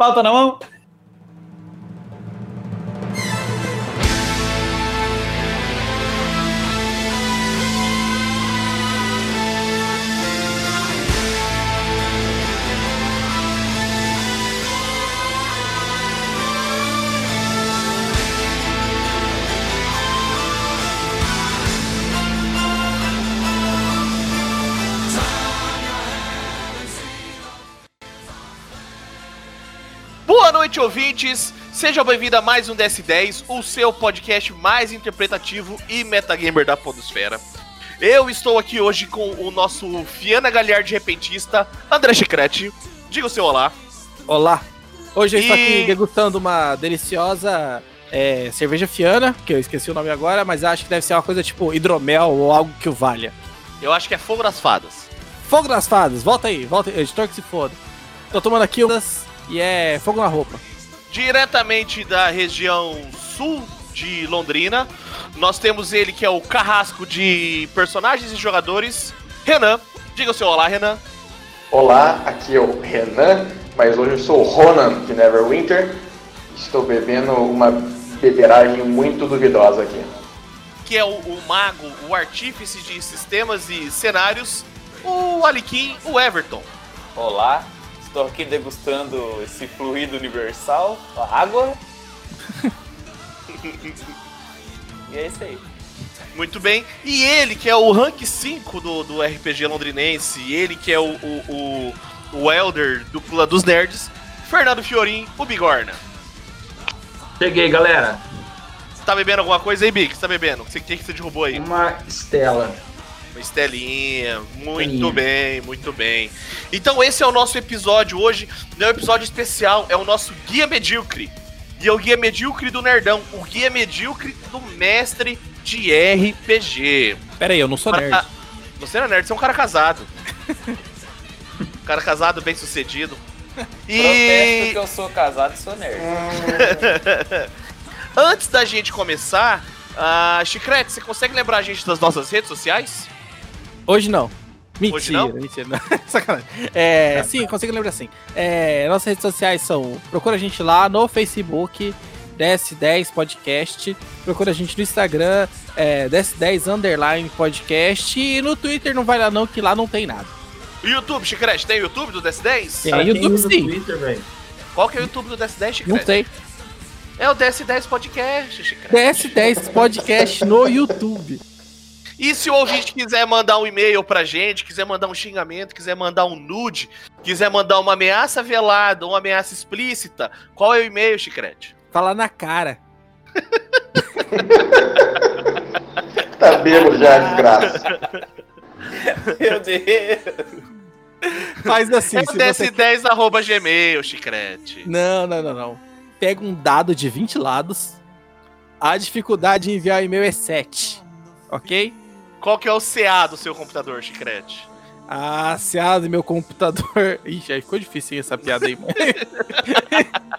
Pauta na mão. Noite, ouvintes! Seja bem-vindo a mais um DS10, o seu podcast mais interpretativo e metagamer da Podosfera. Eu estou aqui hoje com o nosso Fiana Galhardi repentista, André Chicrete. Diga o seu olá. Olá! Hoje eu estou E- aqui degustando uma deliciosa é, cerveja Fiana, que eu esqueci o nome agora, mas acho que deve ser uma coisa tipo hidromel ou algo que o valha. Eu acho que é Fogo das Fadas. Fogo nas fadas, volta aí, volta aí, editor que se foda. Tô tomando aqui umas e é fogo na roupa. Diretamente da região sul de Londrina, nós temos ele que é o carrasco de personagens e jogadores, Renan. Diga o seu olá, Renan. Olá, aqui é o Renan, mas hoje eu sou o Ronan de Neverwinter. Estou bebendo uma beberagem muito duvidosa aqui. que é o, o mago, o artífice de sistemas e cenários, o Aliquim, o Everton. Olá, estou aqui degustando esse fluido universal, a água. e é isso aí. Muito bem. E ele, que é o rank 5 do, do RPG londrinense, ele que é o, o, o, o Elder do Clã dos Nerds, Fernando Fiorin, o Bigorna. Cheguei, galera. Você tá bebendo alguma coisa aí, Big? Você tá bebendo? O que que você derrubou aí? Uma Estela. Uma Estelinha. Muito Estelinha. bem, muito bem. Então esse é o nosso episódio hoje. Não é um episódio especial, é o nosso Guia Medíocre. E é o Guia Medíocre do Nerdão. O Guia Medíocre do mestre de RPG. Pera aí, eu não sou nerd. Você não é nerd, você é um cara casado. um cara casado, bem sucedido. Protesto E que eu sou casado e sou nerd. antes da gente começar, ah, Chicrete, você consegue lembrar a gente das nossas redes sociais? Hoje não. Mentira, Hoje não? mentira. Não. Sacanagem. É, sim, consigo lembrar sim. É, nossas redes sociais são. Procura a gente lá no Facebook, DS10 Podcast. Procura a gente no Instagram, é, DS10 Underline Podcast. E no Twitter não vai lá não, que lá não tem nada. O YouTube, Chicrete, tem o YouTube do DS10? Tem YouTube sim. Twitter, velho. Qual que é o YouTube do DS10, Chicrete? Não tem. É o DS10 Podcast, Chicrete. DS10 Podcast no YouTube. E se o ouvinte quiser mandar um e-mail pra gente, quiser mandar um xingamento, quiser mandar um nude, quiser mandar uma ameaça velada, uma ameaça explícita, qual é o e-mail, Chicrete? Fala na cara. Tá bebo já, desgraça. Meu Deus! Faz assim, é o se você... DS10 arroba gmail, Chicrete. Não, não, não, não. Pega um dado de 20 lados. A dificuldade de enviar e-mail é 7. Ok? Qual que é o CA do seu computador, Chicrete? Ah, se a do meu computador. Ixi, aí ficou difícil essa piada aí, mano.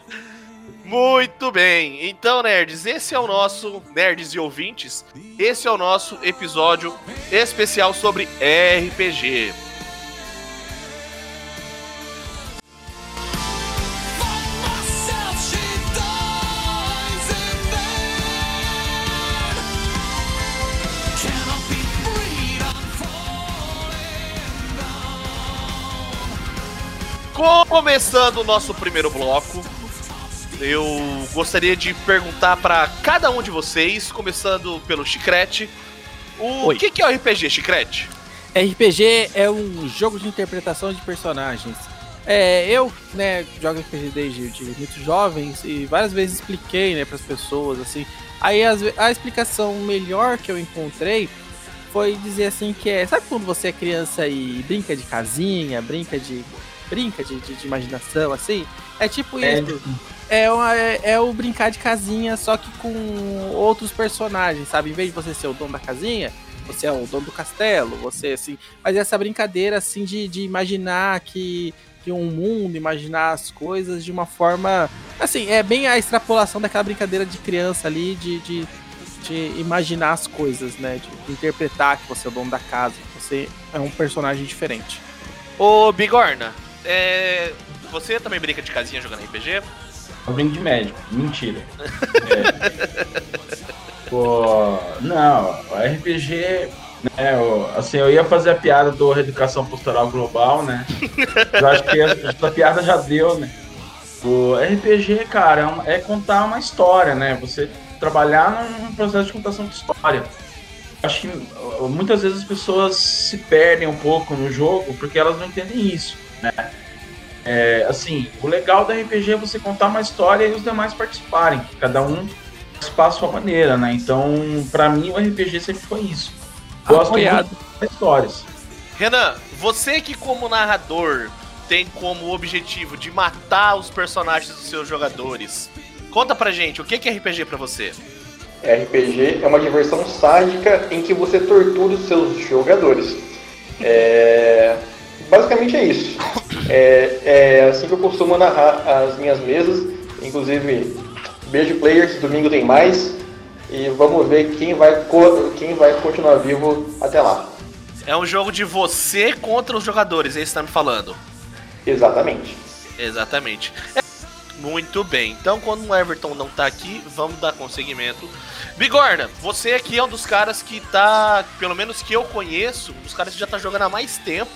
Muito bem. Então, nerds, esse é o nosso nerds e ouvintes. Esse é o nosso episódio especial sobre RPG. Começando o nosso primeiro bloco, eu gostaria de perguntar para cada um de vocês, começando pelo Chicrete, o Oi. que, que é o RPG, Chicrete? RPG é um jogo de interpretação de personagens. É, eu, né, jogo RPG desde de muito jovens e várias vezes expliquei, né, para as pessoas, assim. Aí ve- a explicação melhor que eu encontrei foi dizer assim que é, sabe quando você é criança e brinca de casinha, brinca de brinca de, de- de imaginação, assim? É tipo É, isso. É, uma- é, é o brincar de casinha, só que com outros personagens, sabe? Em vez de você ser o dono da casinha, você é o dono do castelo, você assim. Mas essa brincadeira assim de, de imaginar que, que um mundo, imaginar as coisas de uma forma. Assim, é bem a extrapolação daquela brincadeira de criança ali, de, de, de imaginar as coisas, né? De, interpretar que você é o dono da casa, que você é um personagem diferente. Ô, Bigorna, é, você também brinca de casinha jogando RPG? Eu brinco de médico. Mentira. É. Pô, não, RPG. Né, eu- assim, eu ia fazer a piada do Reeducação Postural Global, né? Eu acho que essa piada já deu, né? O RPG, cara, é, é contar uma história, né? Você trabalhar num processo de contação de história. Acho que muitas vezes as pessoas se perdem um pouco no jogo porque elas não entendem isso, né? É, assim, o legal do RPG é você contar uma história e os demais participarem, cada um participar à sua maneira, né? Então, pra mim, o RPG sempre foi isso. Gosto Apoiado. muito de histórias. Renan, você que como narrador tem como objetivo de matar os personagens dos seus jogadores, conta pra gente, o que que é RPG pra você? RPG é uma diversão sádica em que você tortura os seus jogadores. É, Basicamente é isso. É, é assim que eu costumo narrar as minhas mesas. Inclusive, beijo players, domingo tem mais. E vamos ver quem vai, quem vai continuar vivo até lá. É um jogo de você contra os jogadores, é isso que tá me falando. Exatamente. Exatamente. É, Muito bem. Então, quando o Everton não tá aqui, vamos dar conseguimento. Bigorna, você aqui é um dos caras que tá, pelo menos que eu conheço, um dos caras que já tá jogando há mais tempo.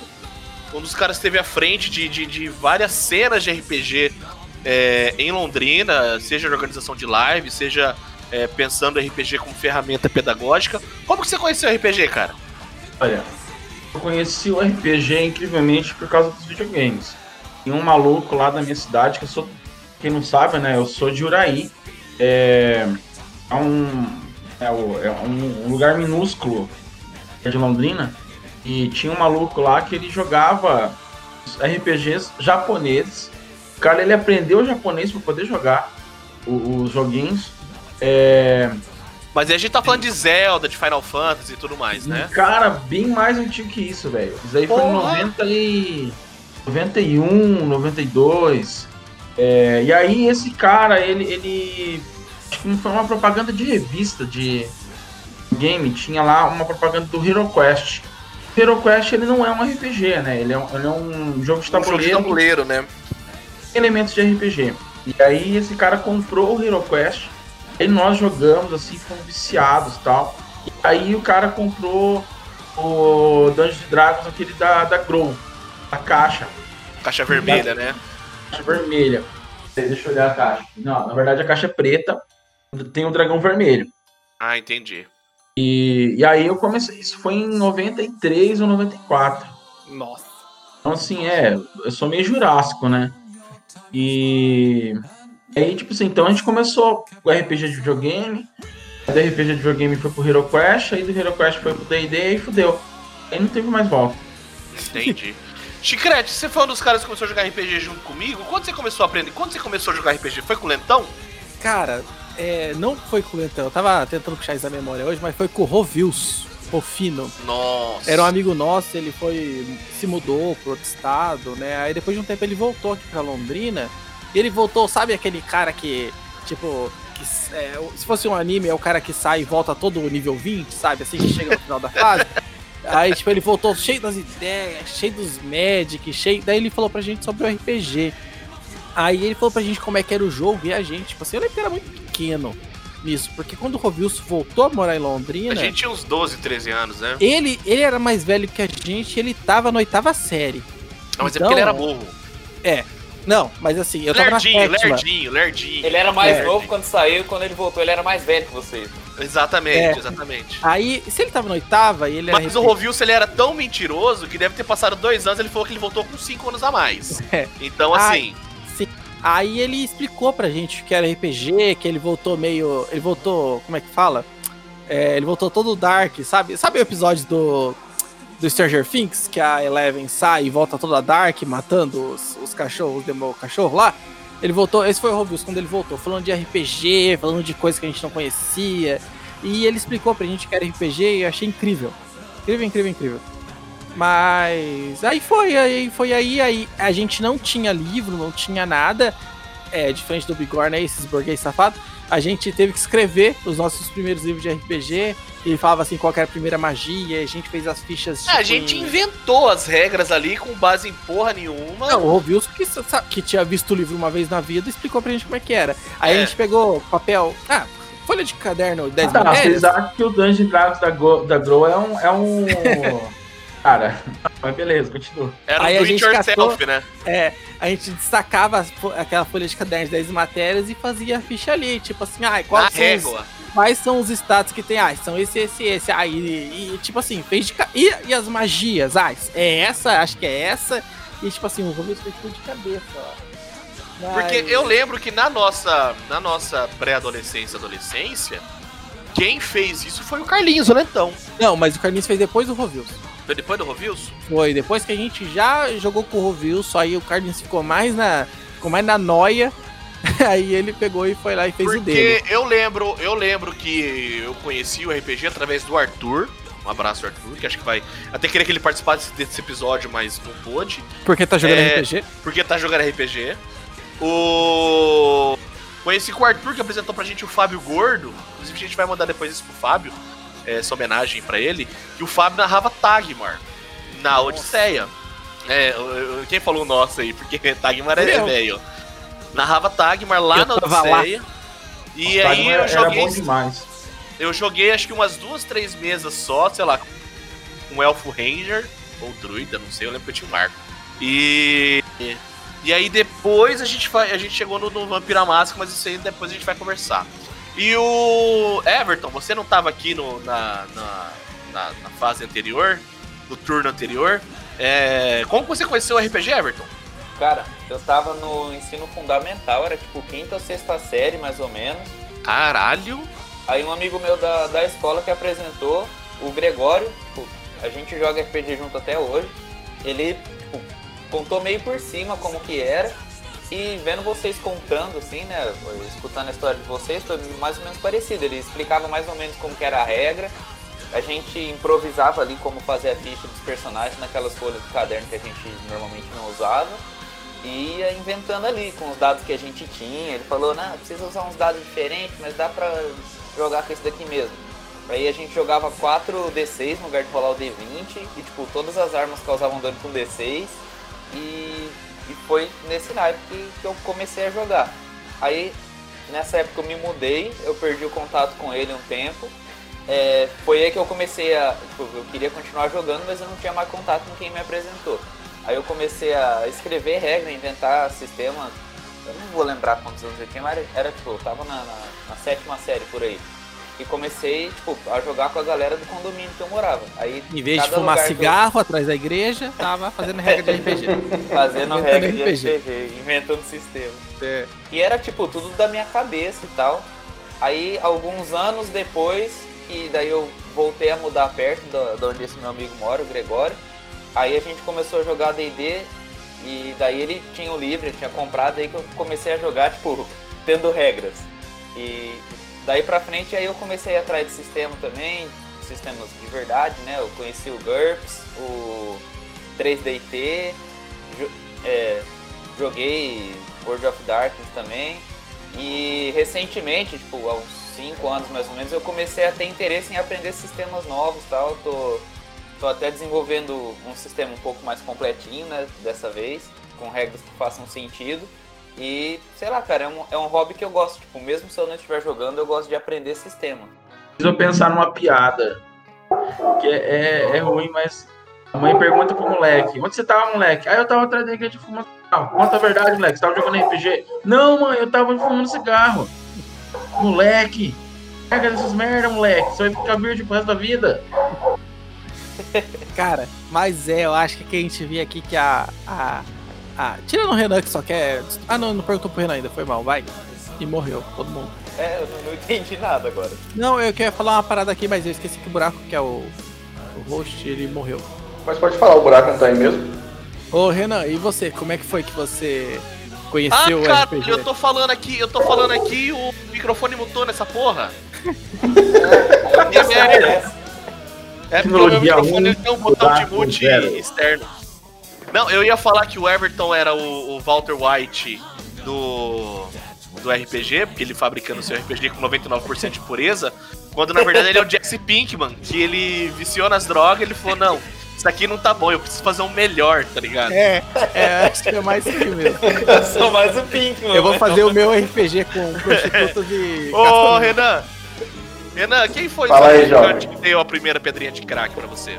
Um dos caras esteve à frente de, de, de várias cenas de RPG é, em Londrina, seja de organização de live, seja é, pensando RPG como ferramenta pedagógica. Como que você conheceu o RPG, cara? Olha, eu conheci o RPG incrivelmente por causa dos videogames. Tem um maluco lá da minha cidade, que eu sou, quem não sabe, né? Eu sou de Uraí. É, é um, é, o- é um lugar minúsculo é de Londrina. E tinha um maluco lá que ele jogava RPGs japoneses. O cara ele aprendeu japonês para poder jogar os joguinhos. É, Mas aí a gente tá falando de Zelda, de Final Fantasy e tudo mais, né? um cara bem mais antigo que isso, velho. Isso aí foi em Porra! 90 e... 91, 92. É, e aí esse cara, ele, ele. Que foi uma propaganda de revista de game. Tinha lá uma propaganda do Hero Quest. Hero Quest ele não é um RPG, né? Ele é um, ele é um jogo de Um jogo de tabuleiro tabuleiro, né? elementos de RPG. E aí esse cara comprou o Hero Quest. Aí nós jogamos assim, fomos viciados e tal. E aí o cara comprou o Dungeons Dragons, aquele da, da Grow, a caixa, Caixa vermelha, né? caixa vermelha. Deixa eu olhar a caixa. Não, na verdade a caixa é preta, tem o dragão vermelho. Ah, entendi. E, e aí eu comecei, isso foi em 93 ou 94. Nossa. Então, assim, é, eu sou meio jurássico, né? E aí, tipo assim, então a gente começou com RPG de videogame, aí do RPG de videogame foi pro Hero Quest, aí do Hero Quest foi pro D&D e fudeu. Aí não teve mais volta. Entendi. Chicrete, você foi um dos caras que começou a jogar RPG junto comigo? Quando você começou a aprender? Quando você começou a jogar RPG? Foi com o Lentão? Cara, é, não foi com o Lentão. Eu tava tentando puxar isso da memória hoje, mas foi com o Rovils, Rofino. Nossa. Era um amigo nosso, ele foi. se mudou pro outro estado, né? Aí depois de um tempo ele voltou aqui pra Londrina. E ele voltou, sabe aquele cara que, tipo. que, é, se fosse um anime, é o cara que sai e volta todo o nível 20, sabe? Assim que chega no final da fase. Aí, tipo, ele voltou cheio das ideias, cheio dos Magic, cheio. Daí ele falou pra gente sobre o RPG. Aí ele falou pra gente como é que era o jogo e a gente, tipo assim, eu lembro que era muito pequeno nisso, porque quando o Rovilson voltou a morar em Londrina. A gente tinha uns 12, 13 anos, né? Ele, ele era mais velho que a gente, ele tava na oitava série. Não, mas é Então- porque ele era burro. Não, mas assim, eu tava Lerdinho, na sétima. lerdinho, lerdinho. Ele era mais É. novo quando saiu e quando ele voltou ele era mais velho que vocês. Exatamente, É. exatamente. Aí, se ele tava na oitava e ele era. Mas o Rovilson, ele era tão mentiroso que deve ter passado dois anos, ele falou que ele voltou com 5 anos a mais. É. Então, Ah, assim, Aí ele explicou pra gente que era RPG, que ele voltou meio. Ele voltou. Como é que fala? É, ele voltou todo dark, sabe? Sabe o episódio do. Do Stranger Things, que a Eleven sai e volta toda dark, matando os, os cachorros, os demo cachorro lá? Ele voltou, esse foi o Robius quando ele voltou, falando de RPG, falando de coisas que a gente não conhecia. E ele explicou pra gente que era RPG e eu achei incrível. Incrível, incrível, incrível. Mas aí foi, aí foi aí, aí a gente não tinha livro, não tinha nada. é, diferente do Bigorna, né, esses burguês safados, a gente teve que escrever os nossos primeiros livros de RPG. Ele falava assim qual era a primeira magia, a gente fez as fichas. É, a tipo, gente em- inventou as regras ali com base em porra nenhuma. Não, o Rovilson que, que tinha visto o livro uma vez na vida explicou pra gente como é que era. Aí É. a gente pegou papel. Ah, folha de caderno 10 Tá, matérias. vocês acham que o Dungeon Dragons da, Go, da Grow é um. É um... Cara, mas beleza, continua. Era Aí um a do it gente yourself, catou- né? É, a gente destacava as aquela folha de caderno de 10 matérias e fazia a ficha ali. Tipo assim, ah, Na quais são, os, régua. quais são os status que tem? Ah, são esse, esse, esse. Ah, e, e, tipo assim, fez de. ca- E, e as magias? Ah, é essa, acho que é essa. E tipo assim, o Rovilson fez tudo de cabeça, ó. Porque Mas- eu lembro que na nossa, na nossa pré-adolescência, adolescência, quem fez isso foi o Carlinhos, o Lentão. Não, mas o Carlinhos fez depois do Rovilson. Foi depois do Rovilson? Foi, depois que a gente já jogou com o Rovilson, aí o Carlinhos ficou mais na. Ficou mais na noia. Aí ele pegou e foi lá e fez o dele. Porque eu lembro, eu lembro que eu conheci o RPG através do Arthur. Um abraço, Arthur, que acho que vai. Até queria que ele participasse desse episódio, mas não pôde. Porque tá jogando É, RPG? Porque tá jogando RPG. O. Conheci com o Arthur, que apresentou pra gente o Fábio Gordo. Inclusive, a gente vai mandar depois isso pro Fábio. Essa homenagem pra ele. Que o Fábio narrava Tagmar na Odisseia. É, quem falou o nosso aí? Porque Tagmar é velho. Narrava Tagmar lá Eu na tava lá. Odisseia. E Nossa, aí eu joguei. Eu joguei acho que umas duas, três mesas só, sei lá, com um Elfo Ranger, ou Druida, não sei, eu lembro que eu tinha um arco. E. E aí depois a gente, a gente chegou no, no Vampira Máscara, mas isso aí depois a gente vai conversar. E o. Everton, você não tava aqui no, na, na, na, na fase anterior, no turno anterior. É, como você conheceu o RPG, Everton? Cara, eu tava no ensino fundamental, era tipo quinta ou sexta série, mais ou menos. Caralho! Aí um amigo meu da, da escola que apresentou, o Gregório, tipo, a gente joga RPG junto até hoje. Ele tipo, contou meio por cima como que era. E vendo vocês contando, assim, né? Escutando a história de vocês, foi mais ou menos parecido. Ele explicava mais ou menos como era a regra. A gente improvisava ali como fazer a ficha dos personagens naquelas folhas do caderno que a gente normalmente não usava. E ia inventando ali com os dados que a gente tinha. Ele falou, não, precisa usar uns dados diferentes, mas dá pra jogar com esse daqui mesmo. Aí a gente jogava 4 D6 no lugar de rolar o D20 e tipo, todas as armas causavam dano com D6 e, e foi nesse naipe que, que eu comecei a jogar. Aí nessa época eu me mudei, eu perdi o contato com ele um tempo. É, foi aí que eu comecei a. Tipo, eu queria continuar jogando, mas eu não tinha mais contato com quem me apresentou. Aí eu comecei a escrever regra, inventar sistemas. Eu não vou lembrar quantos anos eu tinha, mas era, era, tipo, eu tava na, na, na sétima série por aí. E comecei, tipo, a jogar com a galera do condomínio que eu morava. Aí, Em vez de fumar que eu- cigarro atrás da igreja, tava fazendo regra de RPG. Fazendo regra de RPG. RPG, inventando sistema. É. E era tipo tudo da minha cabeça e tal. Aí alguns anos depois, que daí eu voltei a mudar perto da onde esse meu amigo mora, o Gregório. Aí a gente começou a jogar D&D e daí ele tinha o livro, ele tinha comprado, aí que eu comecei a jogar, tipo, tendo regras. E daí pra frente aí eu comecei a atrás de sistema também, sistemas de verdade, né? Eu conheci o GURPS, o 3DT, jo- é, joguei World of Darkness também. E recentemente, tipo, há uns 5 anos mais ou menos, eu comecei a ter interesse em aprender sistemas novos tal. Tô, tô até desenvolvendo um sistema um pouco mais completinho, né, dessa vez, com regras que façam sentido. E, sei lá, cara, é um, é um hobby que eu gosto. Tipo, mesmo se eu não estiver jogando, eu gosto de aprender sistema. Preciso pensar numa piada. Que é, é, é ruim, mas a mãe pergunta pro moleque: Onde você tava, moleque? Ah, eu tava atrás da igreja fumando cigarro. Conta a verdade, moleque. Você tava jogando RPG? Não, mãe, eu tava fumando cigarro. Moleque, pega dessas merda, moleque. Você vai ficar virgem pro resto da vida. Cara, mas é, eu acho que que a gente vê aqui que a. a, a tirando o Renan que só quer. Ah, não, não perguntou pro Renan ainda, foi mal, vai. E morreu, todo mundo. É, eu não entendi nada agora. Não, eu queria falar uma parada aqui, mas eu esqueci que o buraco, que é o, o host, ele morreu. Mas pode falar, o buraco não tá aí mesmo? Ô, Renan, e você? Como é que foi que você Ah, conheceu o cara, RPG? eu tô falando aqui, eu tô falando aqui, o microfone mutou nessa porra. É porque o meu Tecnologia microfone um, tem um botão de buraco mute zero. externo. Não, eu ia falar que o Everton era o, o Walter White do. do RPG, porque ele fabricando seu RPG com 99% de pureza, quando na verdade ele é o Jesse Pinkman, que ele viciou nas drogas, ele falou, não, isso aqui não tá bom, eu preciso fazer um melhor, tá ligado? É, é, acho que é mais isso mesmo. Eu sou mais o Pink, mano. Eu vou fazer o meu RPG com prostitutas e. Ô, caça- Renan! Renan, quem foi Fala aí, o jovem. que deu a primeira pedrinha de crack pra você?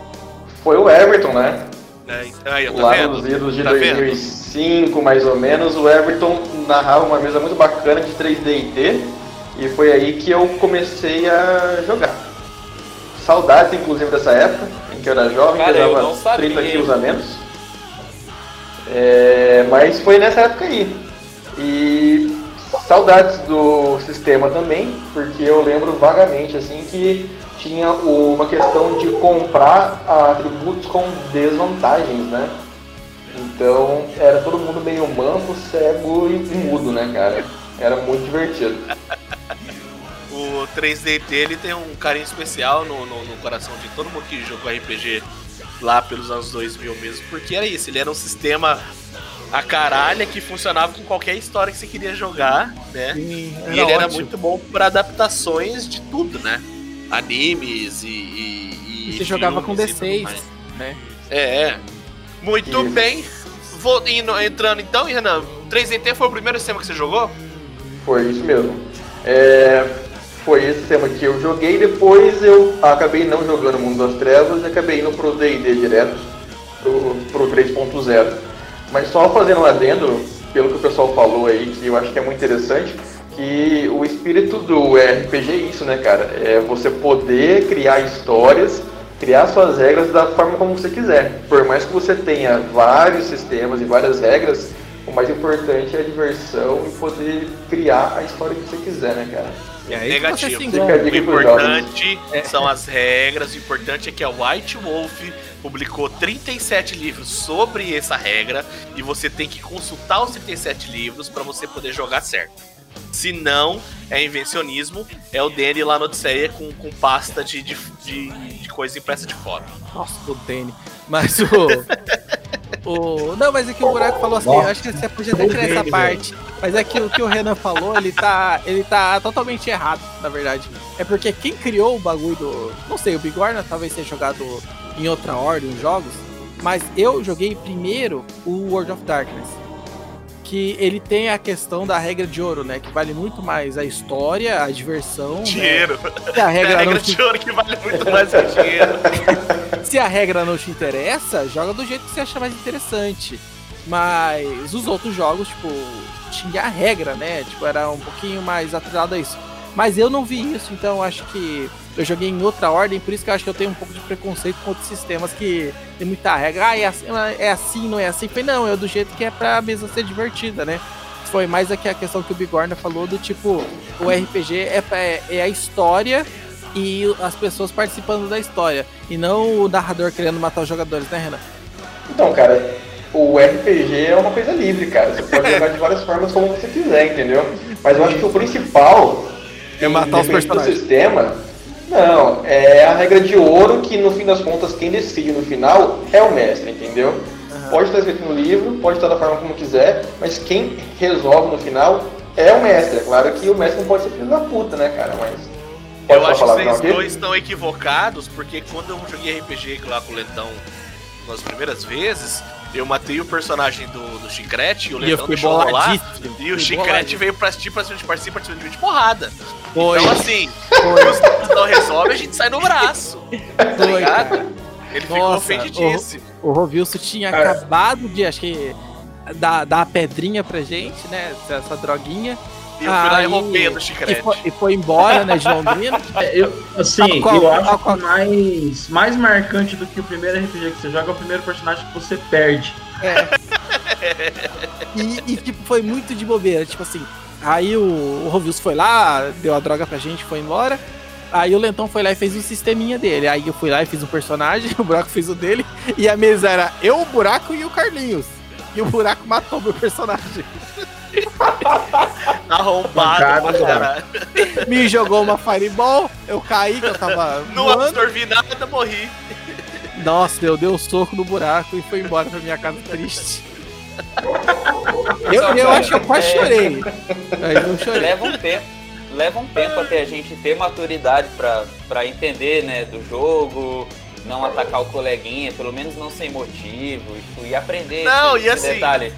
Foi o Everton, né? É, aí, tá Lá vendo? nos idos de Tá vendo? 2005, mais ou menos, o Everton narrava uma mesa muito bacana de 3D&T e foi aí que eu comecei a jogar. Saudades, inclusive, dessa época, em que eu era jovem, Cara, eu pesava não sabia. 30 quilos a menos. É, mas foi nessa época aí. E saudades do sistema também, porque eu lembro vagamente assim que tinha uma questão de comprar atributos com desvantagens, né? Então era todo mundo meio manco, cego e mudo, né, cara? Era muito divertido. O 3D dele tem um carinho especial no, no, no coração de todo mundo que jogou RPG lá pelos anos 2000 mesmo, porque era isso, ele era um sistema a caralho que funcionava com qualquer história que você queria jogar, né? Sim, E ele era ótimo. muito bom para adaptações de tudo, né? Animes e. e, E você jogava com filmes e tudo D6, mais. né? É, é. Muito Isso. bem. Vou indo, entrando então, Renan, 3DT foi o primeiro sistema que você jogou? Foi isso mesmo. É, foi esse tema que eu joguei, depois eu acabei não jogando Mundo das Trevas e acabei indo pro D&D direto, pro, pro 3.0. Mas só fazendo um adendo, pelo que o pessoal falou aí, que eu acho que é muito interessante, que o espírito do RPG é isso, né, cara? É você poder criar histórias, criar suas regras da forma como você quiser. Por mais que você tenha vários sistemas e várias regras, o mais importante é a diversão e poder criar a história que você quiser, né, cara? Você Negativo. O importante É. são as regras, o importante é que a White Wolf publicou 37 livros sobre essa regra e você tem que consultar os 37 livros para você poder jogar certo. Se não, é invencionismo, é o Danny lá no Odisseia com, com pasta de, de, de, de coisa impressa de fora. Nossa, o Danny. Mas o. o não, mas é que o buraco falou assim, eu acho que você podia até tirar essa parte. Mas é que o que o Renan falou, ele tá. Ele tá totalmente errado, na verdade. É porque quem criou o bagulho do. Não sei, o Bigorna talvez tenha jogado em outra ordem os jogos. Mas eu joguei primeiro o World of Darkness. Que ele tem a questão da regra de ouro, né? Que vale muito mais a história, a diversão. né? Dinheiro. Se a É a regra, regra te de ouro que vale muito mais que dinheiro. se a regra não te interessa, joga do jeito que você achar mais interessante. Mas os outros jogos, tipo, tinha a regra, né? Tipo, era um pouquinho mais atrelado a isso. Mas eu não vi isso, então acho que eu joguei em outra ordem, por isso que eu acho que eu tenho um pouco de preconceito com outros sistemas que tem muita regra. Ah, é assim, é assim não é assim. Falei, não, é do jeito que é pra mesa ser divertida, né? Foi mais aqui a questão que o Bigorna falou do tipo, o RPG é, pra- é a história e as pessoas participando da história. E não o narrador querendo matar os jogadores, né, Renan? Então, cara, o RPG é uma coisa livre, cara. Você pode jogar de várias formas como você quiser, entendeu? Mas eu acho que o principal É matar os independente do personagens. sistema, não, é a regra de ouro que no fim das contas quem decide no final é o mestre, entendeu? Pode estar escrito no livro, pode estar da forma como quiser, mas quem resolve no final é o mestre. É claro que o mestre não pode ser filho da puta, né, cara? Mas. Pode Eu acho que vocês dois estão equivocados, porque quando eu joguei RPG lá com o Lentão nas primeiras vezes, eu matei o personagem do, do Chicrete e o fiquei deixou rolar. boladíssimo. E o Chicrete veio pra ti pra cima de participar, de mim de porrada. Foi, Então assim, foi, não resolve, a gente sai no braço. Tá ligado? Ele ficou Nossa, ofendidíssimo. O Rovilson tinha Cara. acabado de, acho que, dar, dar a pedrinha pra gente, né? Essa droguinha. E eu fui lá e roubei do E Chicrete. foi, e foi embora, né, de Londrina. É, Eu, assim, Qual- eu qual- acho qual- que mais, mais marcante do que o primeiro RPG que você joga é o primeiro personagem que você perde. E, e, tipo, foi muito de bobeira. Tipo assim, aí o, o Rovilson foi lá, deu a droga pra gente, foi embora. Aí o Lentão foi lá e fez o sisteminha dele. Aí eu fui lá e fiz um personagem, o Buraco fez o dele. E a mesa era eu, o Buraco e o Carlinhos. E o Buraco matou meu personagem. Arrombado pra cara. caralho. Me jogou uma fireball, eu caí, que eu tava Não voando. absorvi nada, morri. Nossa, eu dei um soco no buraco e foi embora pra minha casa triste. Eu, eu acho que eu quase chorei. Aí eu chorei. Leva um tempo. Leva um tempo até a gente ter maturidade pra, pra entender, né, do jogo, não atacar o coleguinha, pelo menos não sem motivo, e, e aprender Não, esse, e esse assim- detalhe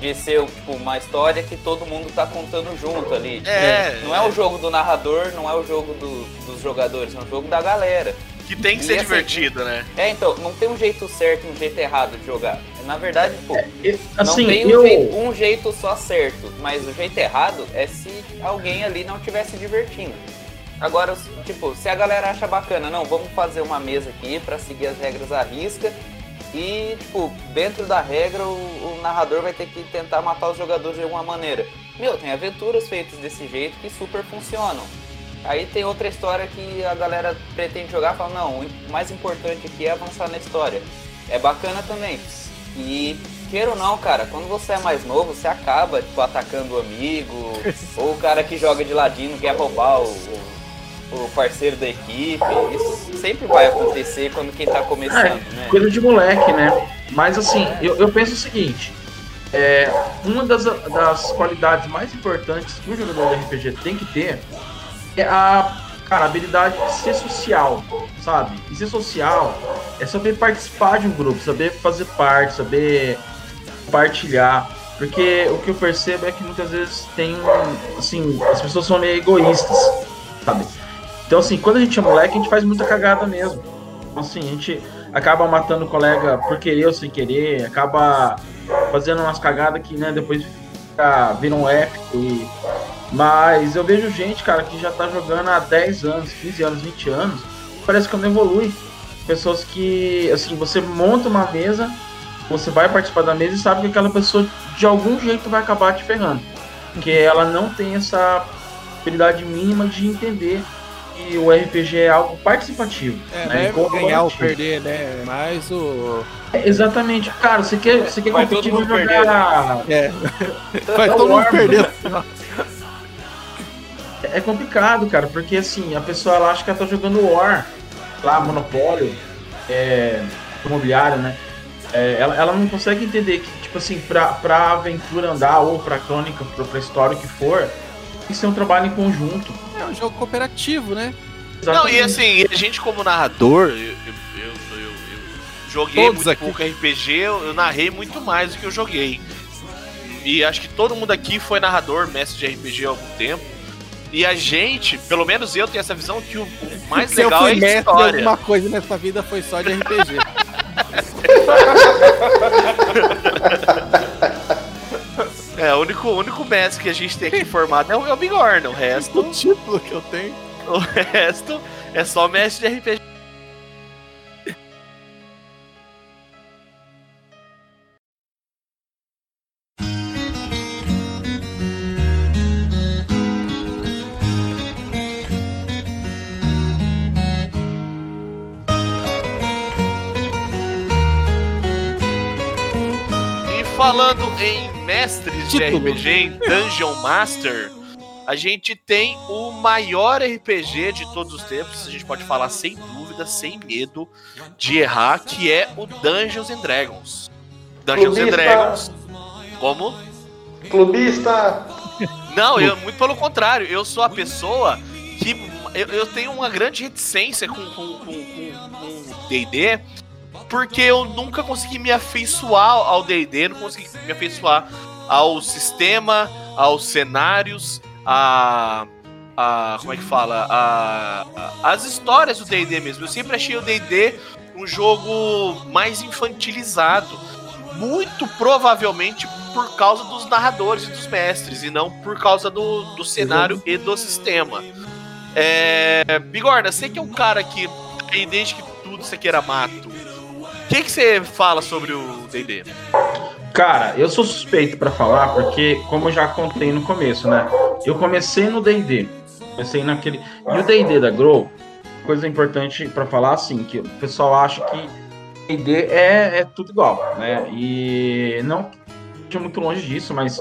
de ser tipo, uma história que todo mundo tá contando junto ali. Tipo, É, não é o jogo do narrador, não é o jogo do- dos jogadores, é um jogo da galera. Que tem que E ser assim- divertido, né? É, então, não tem um jeito certo e um jeito errado de jogar. Na verdade, pô, Assim, não tem um, eu. jeito, um jeito só certo, mas o jeito errado é se alguém ali não estiver se divertindo. Agora, tipo, se a galera acha bacana, não, vamos fazer uma mesa aqui pra seguir as regras à risca e, tipo, dentro da regra o, o narrador vai ter que tentar matar os jogadores de alguma maneira. Meu, tem aventuras feitas desse jeito que super funcionam. Aí tem outra história que a galera pretende jogar e fala, não, o mais importante aqui é avançar na história. É bacana também. E queira ou não, cara, quando você é mais novo, você acaba, tipo, atacando o amigo, ou o cara que joga de ladinho quer roubar o, o parceiro da equipe. Isso sempre vai acontecer quando quem tá começando, né? Coisa de moleque, né? Mas assim, eu, eu penso o seguinte: é, uma das, das qualidades mais importantes que um jogador de RPG tem que ter é a, cara, habilidade de ser social, sabe? E ser social é saber participar de um grupo, saber fazer parte, saber compartilhar. Porque o que eu percebo é que muitas vezes tem, assim, as pessoas são meio egoístas, sabe? Então, assim, quando a gente é moleque, a gente faz muita cagada mesmo. Então, assim, a gente acaba matando o colega por querer ou sem querer, acaba fazendo umas cagadas que, né, depois fica, viram épico. E... Mas eu vejo gente, cara, que já tá jogando há 10 anos, 15 anos, 20 anos, parece que não evolui. Pessoas que, assim, você monta uma mesa, você vai participar da mesa e sabe que aquela pessoa de algum jeito vai acabar te ferrando. Porque ela não tem essa habilidade mínima de entender que o RPG é algo participativo. É, né? não é ganhar ou perder, né? Mas o. É, Exatamente. Cara, você quer, você quer Vai todo competir mundo jogar... É. Vai todo mundo perder. É complicado, cara, porque assim, a pessoa ela acha que ela tá jogando War, lá, Monopólio, é, imobiliário, né? É, ela, ela não consegue entender que, tipo assim, pra, pra aventura andar, ou pra crônica, pra, pra história o que for, que ser um trabalho em conjunto. É um jogo cooperativo, né? Não, e Exatamente. assim, a gente como narrador, eu, eu, eu, eu- eu joguei Todos muito aqui. pouco RPG, eu, eu narrei muito mais do que eu joguei. E acho que todo mundo aqui foi narrador, mestre de RPG há algum tempo. E a gente, pelo menos eu tenho essa visão que o, o mais Se eu legal é fui a mestre de história. alguma coisa nessa vida foi só de RPG. É, o único, o único mestre que a gente tem aqui formado é o, é o Bigorna. O resto, o título que eu tenho. o resto é só mestre de RPG. Mestres Título. de RPG, em Dungeon Master, a gente tem o maior RPG de todos os tempos, a gente pode falar sem dúvida, sem medo de errar, que é o Dungeons and Dragons. Dungeons and Clubista. Dragons. Como? Clubista! Não, eu, muito pelo contrário, eu sou a pessoa que. Eu, eu tenho uma grande reticência com com- com- com- com DD, porque eu nunca consegui me afeiçoar ao DD, não consegui me afeiçoar ao sistema, aos cenários, a. a como é que fala? A, a- as histórias do DD mesmo. Eu sempre achei o DD um jogo mais infantilizado. Muito provavelmente por causa dos narradores e dos mestres, e não por causa do, do cenário e do sistema. É, Bigorna, você que é um cara que desde que tudo aqui era mato, o que, que você fala sobre o D&D? Cara, eu sou suspeito pra falar porque, como eu já contei no começo, né? Eu comecei no D&D. Comecei naquele... E o D&D da Grow, coisa importante pra falar, assim, que o pessoal acha que D&D é, é tudo igual, né? E não esteja muito longe disso, mas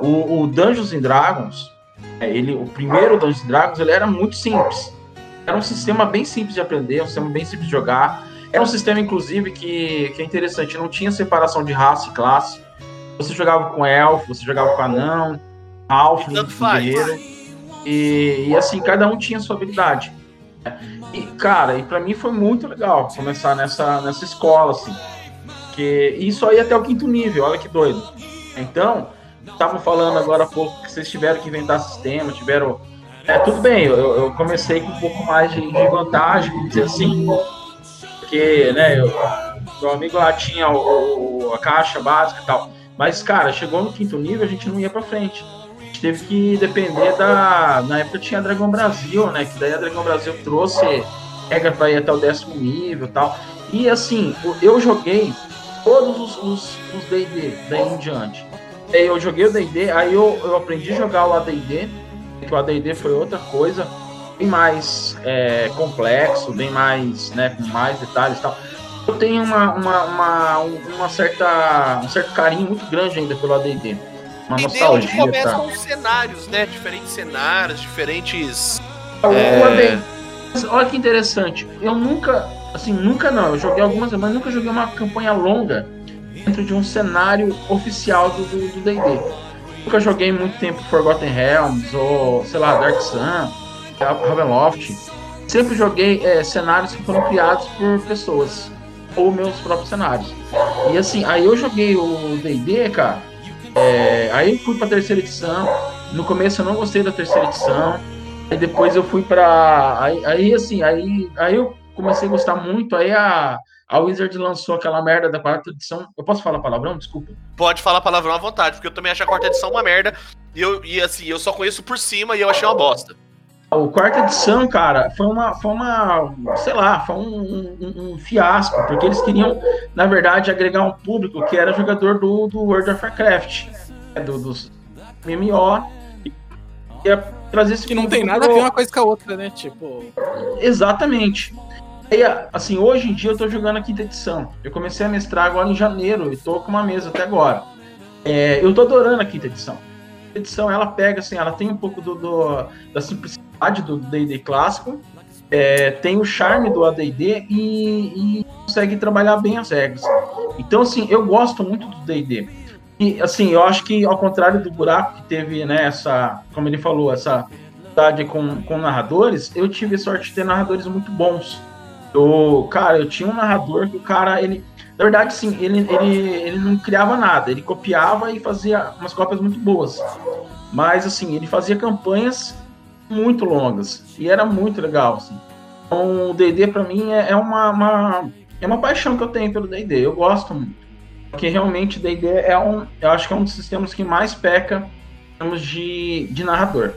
o, o Dungeons and Dragons, é, ele, o primeiro Dungeons and Dragons, ele era muito simples. Era um sistema bem simples de aprender, um sistema bem simples de jogar. Era um sistema, inclusive, que, que é interessante, não tinha separação de raça e classe. Você jogava com elfo, você jogava com anão, alfa, faz. guerreiro. E, e assim, cada um tinha sua habilidade. E, cara, e pra mim foi muito legal começar nessa, nessa escola, assim. Que isso aí até o quinto nível, olha que doido. Então, estavam falando agora há pouco que vocês tiveram que inventar sistema, tiveram. É, tudo bem, eu, eu comecei com um pouco mais de, de vantagem, vamos dizer assim. Porque, né, eu, meu amigo lá tinha o, o- a caixa básica e tal. Mas, cara, chegou no quinto nível, a gente não ia pra frente. A gente teve que depender da. Na época tinha a Dragão Brasil, né? Que daí a Dragão Brasil trouxe regra pra ir até o décimo nível e tal. E assim, eu joguei todos os- D&D daí em diante. Eu joguei o D&D, aí eu, eu aprendi a jogar o AD&D, que o AD&D foi outra coisa, bem mais é, complexo, bem mais, né, com mais detalhes e tal. Eu tenho uma, uma, uma, uma certa, um certo carinho muito grande ainda pelo AD&D. Uma E nostalgia, tá? começam os cenários, né? Diferentes cenários, diferentes. O É. AD&D olha que interessante, eu nunca, assim, nunca não, eu joguei algumas, mas nunca joguei uma campanha longa dentro de um cenário oficial do D&D. Nunca joguei muito tempo Forgotten Realms ou, sei lá, Dark Sun, Ravenloft. Sempre joguei é, cenários que foram criados por pessoas ou meus próprios cenários. E assim, aí eu joguei o D&D, cara. é, aí eu fui pra terceira edição. No começo eu não gostei da terceira edição. Aí depois eu fui pra. Aí, aí assim, aí, aí eu comecei a gostar muito. Aí a, a Wizard lançou aquela merda da quarta edição. Eu posso falar palavrão? Desculpa. Pode falar palavrão à vontade, porque eu também acho a quarta edição uma merda. E, eu, e assim, eu só conheço por cima e eu achei uma bosta. O quarta edição, cara, foi uma, foi uma, sei lá, foi um, um- um fiasco, porque eles queriam, na verdade, agregar um público que era jogador do, do World of Warcraft, né, do, dos MMO, e ia trazer esse Que não tem nada a pro- ver uma coisa com a outra, né? Tipo, Exatamente. Aí, assim, hoje em dia eu tô jogando a quinta edição. Eu comecei a mestrar agora em janeiro e tô com uma mesa até agora. É, eu tô adorando a quinta edição. Edição, ela pega, assim, ela tem um pouco do, do- da simplicidade do D&D clássico, é, tem o charme do AD&D e, e consegue trabalhar bem as regras. Então, assim, eu gosto muito do D&D. E, assim, eu acho que, ao contrário do buraco que teve, né, essa, como ele falou, essa dificuldade com, com narradores, eu tive sorte de ter narradores muito bons. Eu, cara, eu tinha um narrador que o cara, ele, na verdade, sim, ele, ele, ele não criava nada, ele copiava e fazia umas cópias muito boas. Mas, assim, ele fazia campanhas muito longas e era muito legal, assim. Então, o D&D para mim é, é uma, uma, é uma paixão que eu tenho pelo D&D, eu gosto muito. Porque realmente o D&D é um, eu acho que é um dos sistemas que mais peca em termos de, de narrador,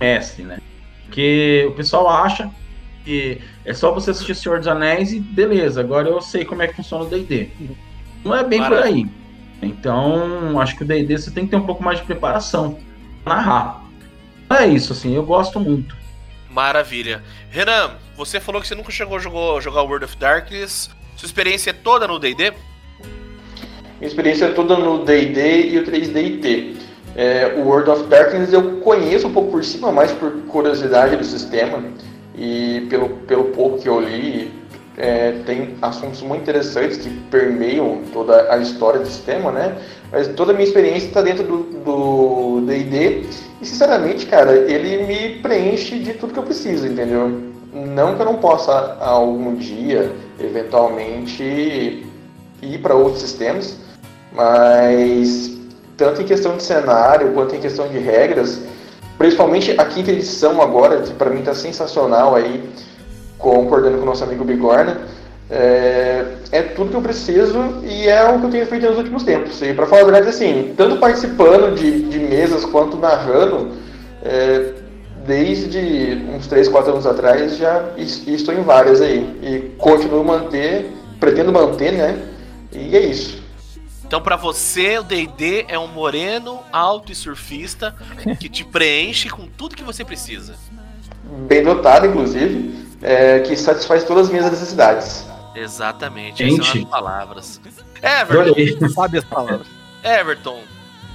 mestre, né? Porque o pessoal acha que é só você assistir Senhor dos Anéis e beleza, agora eu sei como é que funciona o D&D. Não é bem por aí. Então, acho que o D&D você tem que ter um pouco mais de preparação pra narrar. É isso, assim, eu gosto muito. Maravilha. Renan, você falou que você nunca chegou a jogar, jogar World of Darkness. Sua experiência é toda no D&D? Minha experiência é toda no D&D e o 3D&T. É, o World of Darkness eu conheço um pouco por cima, mais por curiosidade do sistema e pelo, pelo pouco que eu li, é, tem assuntos muito interessantes que permeiam toda a história do sistema, né? Mas toda a minha experiência está dentro do D&D e, sinceramente, cara, ele me preenche de tudo que eu preciso, entendeu? Não que eu não possa, algum dia, eventualmente, ir para outros sistemas, mas tanto em questão de cenário quanto em questão de regras, principalmente a quinta edição agora, que para mim está sensacional aí, concordando com o nosso amigo Bigorna, é, é tudo que eu preciso e é o que eu tenho feito nos últimos tempos. E para falar a verdade, assim, tanto participando de, de mesas quanto narrando, é, desde uns 3, 4 anos atrás já es- estou em várias aí. E continuo manter, pretendo manter, né? E é isso. Então, pra você, o D&D é um moreno, alto e surfista que te preenche com tudo que você precisa. Bem dotado, inclusive, é, que satisfaz todas as minhas necessidades. Exatamente, Gente. essas são as palavras. Everton, sabe as palavras. Everton,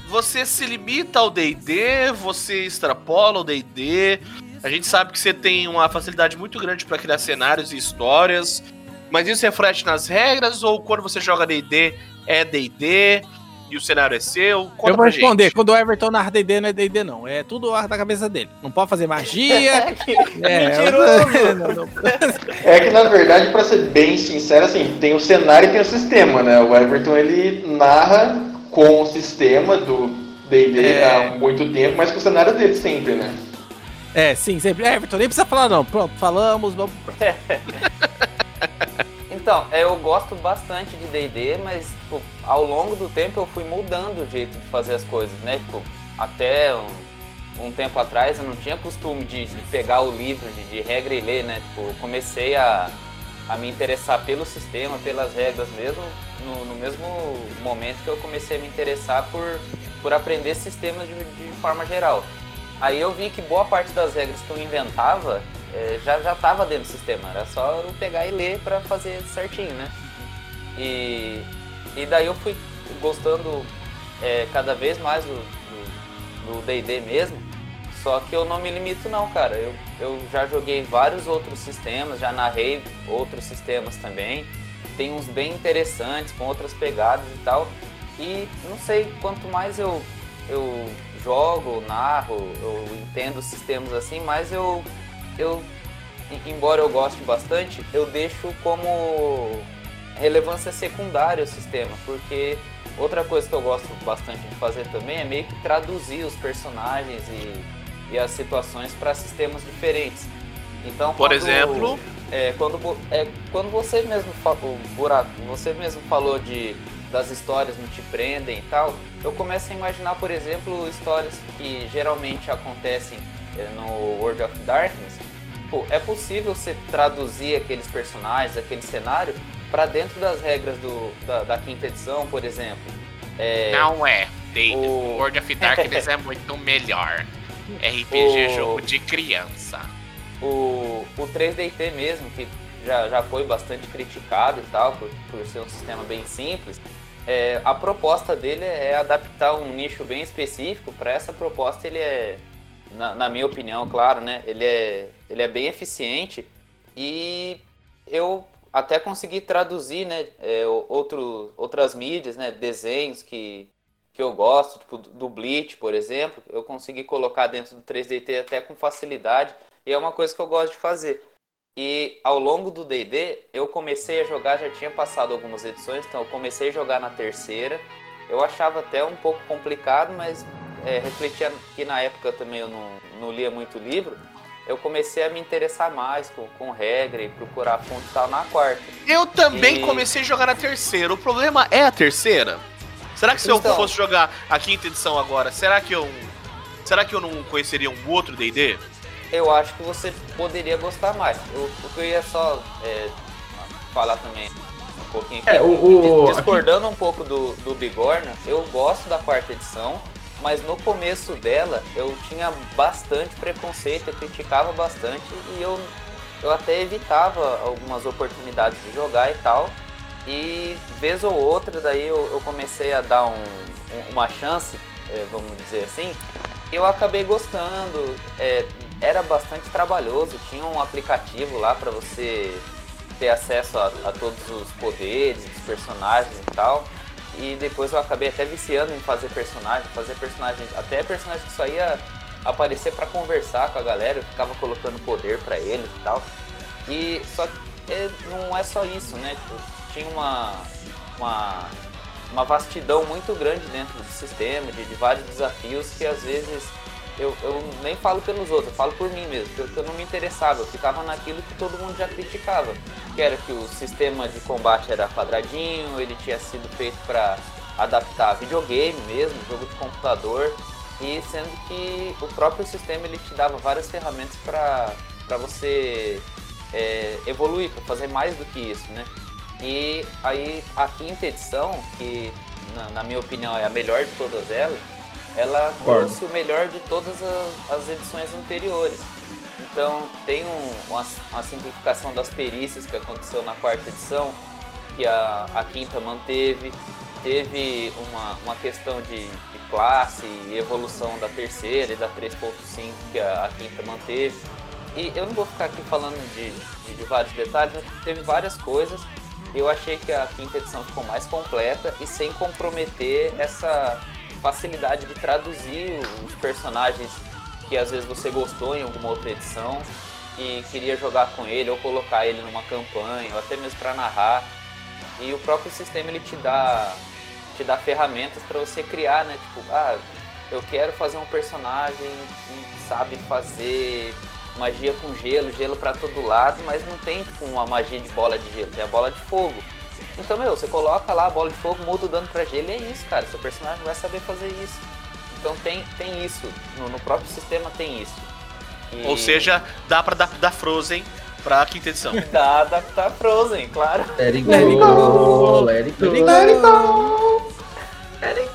você se limita ao D&D, você extrapola o D&D. A gente sabe que você tem uma facilidade muito grande para criar cenários e histórias. Mas isso reflete nas regras ou quando você joga D&D é D&D? e o cenário é seu? Conta eu vou responder. gente. Quando o Everton narra D&D, não é D&D, não. É tudo ar da cabeça dele. Não pode fazer magia. é, Mentiroso. não, não. É que na verdade, pra ser bem sincero, assim, tem o cenário e tem o sistema, né? O Everton ele narra com o sistema do D&D É. há muito tempo, mas com o cenário dele sempre, né? É, sim, sempre. É, Everton, nem precisa falar, não. Pronto, falamos, vamos. Então, é, eu gosto bastante de D&D, mas tipo, ao longo do tempo eu fui mudando o jeito de fazer as coisas, né? Tipo, até um, um tempo atrás eu não tinha costume de, de pegar o livro de, de regra e ler, né? Tipo, eu comecei a, a me interessar pelo sistema, pelas regras mesmo, no, no mesmo momento que eu comecei a me interessar por, por aprender sistemas de, de forma geral. Aí eu vi que boa parte das regras que eu inventava eh, já já estava dentro do sistema, era só eu pegar e ler para fazer certinho, né? E, e daí eu fui gostando eh, cada vez mais do D&D mesmo, só que eu não me limito não, cara. Eu, eu já joguei vários outros sistemas, já narrei outros sistemas também. Tem uns bem interessantes, com outras pegadas e tal. E não sei, quanto mais eu, eu jogo, narro, eu entendo sistemas assim, mas eu, eu, em- embora eu goste bastante, eu deixo como relevância secundária o sistema, porque outra coisa que eu gosto bastante de fazer também é meio que traduzir os personagens e, e as situações para sistemas diferentes. Então, Por quando- exemplo? é, quando, é, quando você mesmo falou, Buraco, você mesmo falou de das histórias não te prendem e tal, eu começo a imaginar, por exemplo, histórias que geralmente acontecem é, no World of Darkness. Pô, é possível você traduzir aqueles personagens, aquele cenário, para dentro das regras do, da, da quinta edição, por exemplo. É, Não é. O- World of Darkness é muito melhor. RPG O- jogo de criança. o, o 3DT mesmo, que já, já foi bastante criticado e tal, por, por ser um sistema bem simples, é, a proposta dele é adaptar um nicho bem específico. Para essa proposta, ele é, na, na minha opinião, claro, né? Ele é, ele é bem eficiente e eu até consegui traduzir, né? é, outro, outras mídias, né? Desenhos que, que eu gosto, tipo do Bleach, por exemplo, eu consegui colocar dentro do 3DT até com facilidade. E é uma coisa que eu gosto de fazer. E ao longo do D&D, eu comecei a jogar, já tinha passado algumas edições, então eu comecei a jogar na terceira. Eu achava até um pouco complicado, mas é, refletia que na época também eu não, não lia muito livro. Eu comecei a me interessar mais com, com regra e procurar fonte e tal na quarta. Eu também E- comecei a jogar na terceira. O problema é a terceira? Será que se eu Então. fosse jogar a quinta edição agora, será que eu. Será que eu não conheceria um outro DD? eu acho que você poderia gostar mais. Eu- o que eu ia só é, falar também um pouquinho aqui. É, o- o- Discordando um pouco do, do Bigorna, eu gosto da quarta edição, mas no começo dela eu tinha bastante preconceito, eu criticava bastante e eu, eu até evitava algumas oportunidades de jogar e tal. E vez ou outra daí eu, eu comecei a dar um- um- uma chance, é, vamos dizer assim, eu acabei gostando. é, era bastante trabalhoso, tinha um aplicativo lá para você ter acesso a, a todos os poderes dos personagens e tal. E depois eu acabei até viciando em fazer personagens, fazer personagens, até personagens que só ia aparecer para conversar com a galera, eu ficava colocando poder para eles e tal. E só é, não é só isso, né? Tipo, tinha uma, uma, uma vastidão muito grande dentro do sistema, de, de vários desafios que às vezes eu, eu nem falo pelos outros, eu falo por mim mesmo, que eu, eu não me interessava, eu ficava naquilo que todo mundo já criticava, que era que o sistema de combate era quadradinho, ele tinha sido feito para adaptar videogame mesmo, jogo de computador, e sendo que o próprio sistema ele te dava várias ferramentas para você é, evoluir, para fazer mais do que isso, né? E aí a quinta edição, que na, na minha opinião é a melhor de todas elas, ela trouxe o melhor de todas as, as edições anteriores. Então tem um- uma, uma simplificação das perícias que aconteceu na quarta edição, que a, a quinta manteve. Teve uma, uma questão de, de classe e evolução da terceira e da 3.5 que a, a quinta manteve. E eu não vou ficar aqui falando de, de, de vários detalhes, mas teve várias coisas. eu achei que a quinta edição ficou mais completa e sem comprometer essa facilidade de traduzir os personagens que às vezes você gostou em alguma outra edição e queria jogar com ele ou colocar ele numa campanha ou até mesmo para narrar. E o próprio sistema ele te dá te dá ferramentas para você criar, né? Tipo, ah, eu quero fazer um personagem que sabe fazer magia com gelo, gelo para todo lado, mas não tem tipo, uma magia de bola de gelo, tem a bola de fogo. Então, meu, você coloca lá a bola de fogo, muda o dano pra gelo e é isso, cara. Seu personagem vai saber fazer isso. Então tem, tem isso. No, no próprio sistema tem isso. E Ou seja, dá pra adaptar Frozen pra quinta edição. dá adaptar Frozen, claro. Let it Let it go, let it go. Let it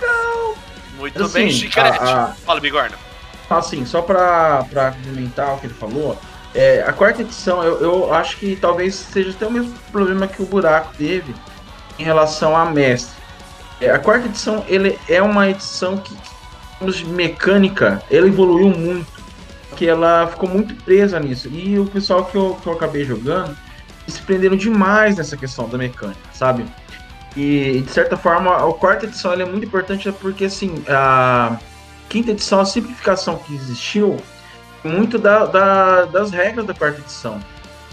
Muito Assim, bem, Chicrete. a- a- Fala, Bigorna. Assim, só pra, pra complementar o que ele falou, é, a quarta edição eu, eu acho que talvez seja até o mesmo problema que o Buraco teve em relação a Mestre. É, a quarta edição ele é uma edição que, mecânica, ela evoluiu muito, porque ela ficou muito presa nisso. E o pessoal que eu, que eu acabei jogando se prenderam demais nessa questão da mecânica, sabe? E de certa forma, a quarta edição é muito importante porque assim, a quinta edição, a simplificação que existiu, muito da, da- das regras da quarta edição.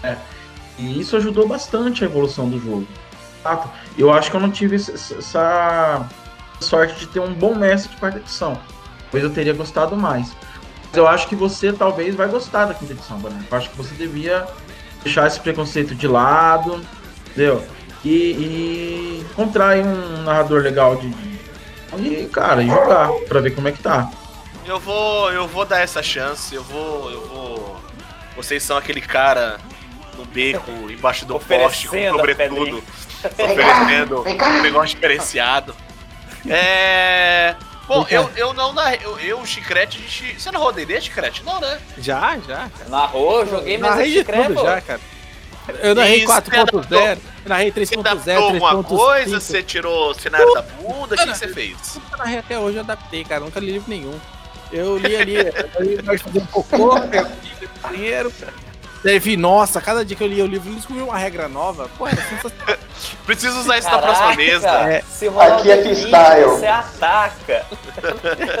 né? E isso ajudou bastante a evolução do jogo. Eu acho que eu não tive essa, sorte de ter um bom mestre de quarta edição. Pois eu teria gostado mais. Mas eu acho que você talvez vai gostar da quinta edição, Boné. Eu acho que você devia deixar esse preconceito de lado, entendeu? E, e encontrar um narrador legal de. E, cara, e jogar pra ver como é que tá. Eu vou, eu vou dar essa chance. Eu vou, eu vou. Vocês são aquele cara no beco, embaixo do poste, com sobretudo, oferecendo um negócio diferenciado. É. Bom, eu, eu não narrei. Eu, eu, o Chicrete, a gente. Você narrou D&D, Chicrete? Não, né? Já, já. Narrou, joguei mas narrei de tudo já, cara. Eu narrei E você 4.0, eu narrei Você 3.0, adaptou alguma coisa? 3.5. Você tirou cenário da bunda? O que, que você fez? Eu narrei até hoje eu adaptei, cara. Nunca li livro nenhum. Eu li ali, eu li nós fazer um cocô, eu li no banheiro. Daí vi, nossa, cada dia que eu li o livro, eu descobri uma regra nova. Pô, era sensacional. Preciso usar isso na Caraca, próxima mesa. É. Se rolar Aqui é D20, freestyle. Você ataca.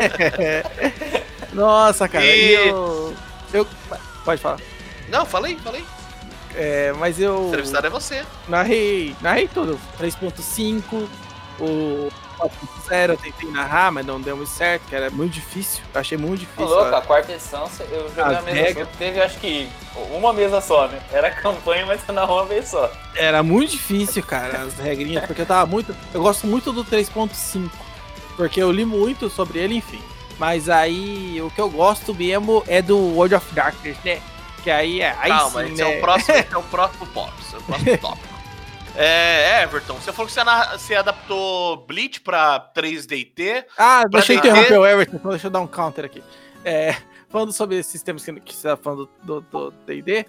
Nossa, cara. E- E eu, eu. Pode falar. Não, falei, falei. É, mas eu. O entrevistado é você. Narrei, narrei tudo. 3.5, o 4.0 eu tentei narrar, mas não deu muito certo, que era muito difícil. Eu achei muito Ô, difícil. louco, ó. a quarta edição eu joguei a mesa regras. só, teve acho que uma mesa só, né? Era campanha, mas você narrou uma vez só. Era muito difícil, cara, as regrinhas, porque eu tava muito. Eu gosto muito do 3.5, porque eu li muito sobre ele, enfim. Mas aí o que eu gosto mesmo é do World of Darkness, né? Que aí é. Aí Calma, sim, esse né? é o próximo, esse é o próximo é o próximo tópico. É, Everton, você falou que você, você adaptou Bleach pra 3DT. Ah, deixa eu interromper o Everton, então deixa eu dar um counter aqui. É, falando sobre esses sistemas que, que você tá falando do D&D,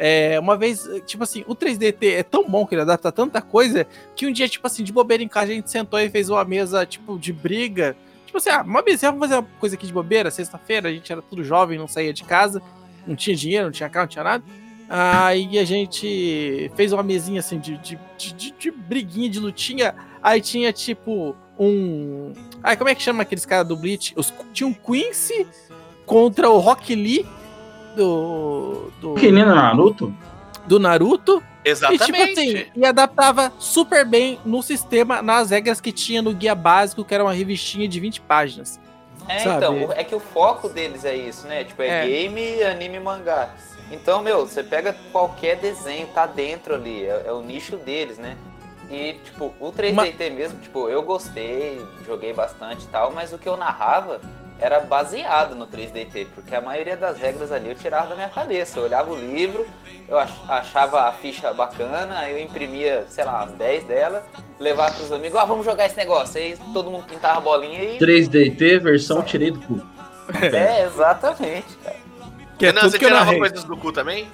é, uma vez, tipo assim, o 3DT é tão bom que ele adapta tanta coisa, que um dia, tipo assim, de bobeira em casa, a gente sentou e fez uma mesa, tipo, de briga. Tipo assim, ah, uma mesa, vamos fazer uma coisa aqui de bobeira, sexta-feira, a gente era tudo jovem, não saía de casa, não tinha dinheiro, não tinha carro, não tinha nada. Aí a gente fez uma mesinha assim de, de, de, de- de briguinha, de lutinha. Aí tinha tipo um. Ai, como é que chama aqueles caras do Bleach? Os, tinha um Quincy contra o Rock Lee do. do, Que nem no Naruto? do Naruto. E Exatamente. tipo assim, e adaptava super bem no sistema, nas regras que tinha no guia básico, que era uma revistinha de 20 páginas. É, Sabe? então, é que o foco deles é isso, né? Tipo, é, É. game, anime, mangá. Então, meu, você pega qualquer desenho, tá dentro ali, é, é o nicho deles, né? E, tipo, o 3DT mesmo, tipo, eu gostei, joguei bastante e tal, mas o que eu narrava era baseado no 3DT, porque a maioria das regras ali eu tirava da minha cabeça. Eu olhava o livro, eu ach- achava a ficha bacana, aí eu imprimia, sei lá, umas 10 dela, levava pros amigos, ah, vamos jogar esse negócio. Aí todo mundo pintava a bolinha e. 3DT versão tirei do cu. É, exatamente, cara. Que é Renan, tudo você que eu tirava narrei. coisas do cu também?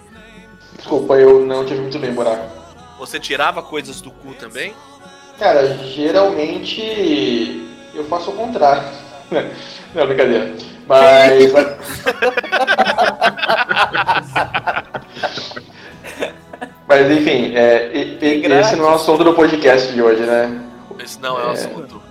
Desculpa, eu não tive muito bem, buraco. Você tirava coisas do cu também? Cara, geralmente eu faço o contrário. Não, brincadeira. Mas. Mas enfim, é, e- e- esse não é o assunto do podcast de hoje, né? Esse não é o assunto.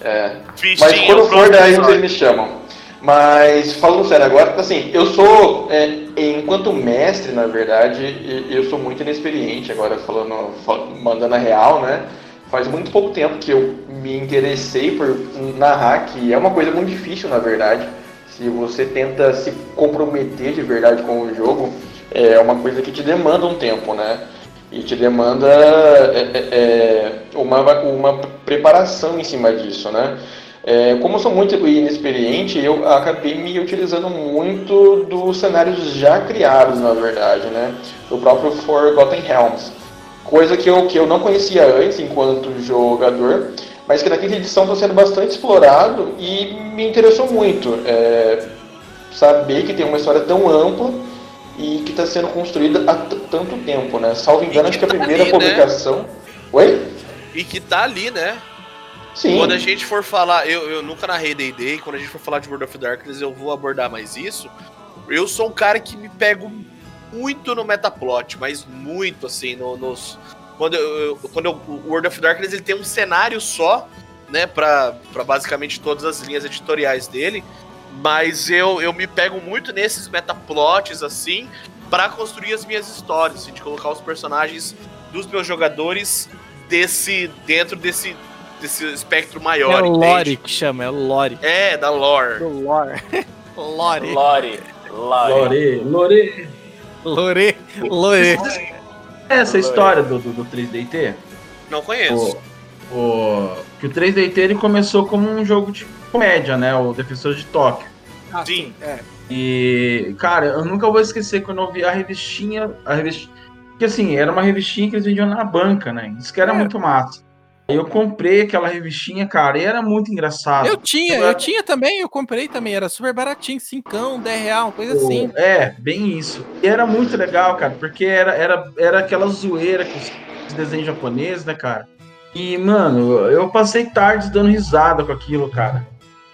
É. Mas quando for daí vocês me chamam. Mas falando sério agora, assim, eu sou, é, enquanto mestre, na verdade, eu sou muito inexperiente agora falando, fal- mandando a real, né? Faz muito pouco tempo que eu me interessei por narrar, que é uma coisa muito difícil, na verdade. Se você tenta se comprometer de verdade com o jogo, é uma coisa que te demanda um tempo, né? E te demanda é, é, é, uma, uma preparação em cima disso, né? É, como eu sou muito inexperiente, eu acabei me utilizando muito dos cenários já criados, na verdade, né? Do próprio Forgotten Realms. Coisa que eu, que eu não conhecia antes enquanto jogador, mas que na quinta edição está sendo bastante explorado e me interessou muito. É, saber que tem uma história tão ampla e que está sendo construída há tanto tempo, né? Salvo engano, acho que a tá primeira ali, né? publicação. Oi? E que tá ali, né? Sim. Quando a gente for falar, eu, eu nunca narrei D&D, quando a gente for falar de World of Darkness eu vou abordar mais isso. Eu sou um cara que me pego muito no metaplot, mas muito assim, no- nos... Quando, eu, quando eu- o World of Darkness ele tem um cenário só, né, pra basicamente todas as linhas editoriais dele, mas eu, eu me pego muito nesses metaplots, assim, pra construir as minhas histórias, assim, de colocar os personagens dos meus jogadores desse dentro desse, desse espectro É maior, o entende? Lore que chama, é o Lore. É, da lore. Do Lore. Lore. Lore. Lore. Lore, Lore. Lore. Lore. Essa história do, do, do 3DT, Não conheço. o, o, que o 3DT ele começou como um jogo de comédia, né? O Defensor de Tóquio. Ah, Sim. É. E, cara, eu nunca vou esquecer quando eu vi a revistinha. A revistinha. Que assim, era uma revistinha que eles vendiam na banca, né? Isso que era É. muito massa. Eu comprei aquela revistinha, cara, e era muito engraçado. Eu tinha, eu tinha também, eu comprei também, era super baratinho, 5, 10 real, uma coisa assim. É, bem isso. E era muito legal, cara, porque era, era, era aquela zoeira com os os desenhos japoneses, né, cara? E, mano, eu passei tardes dando risada com aquilo, cara.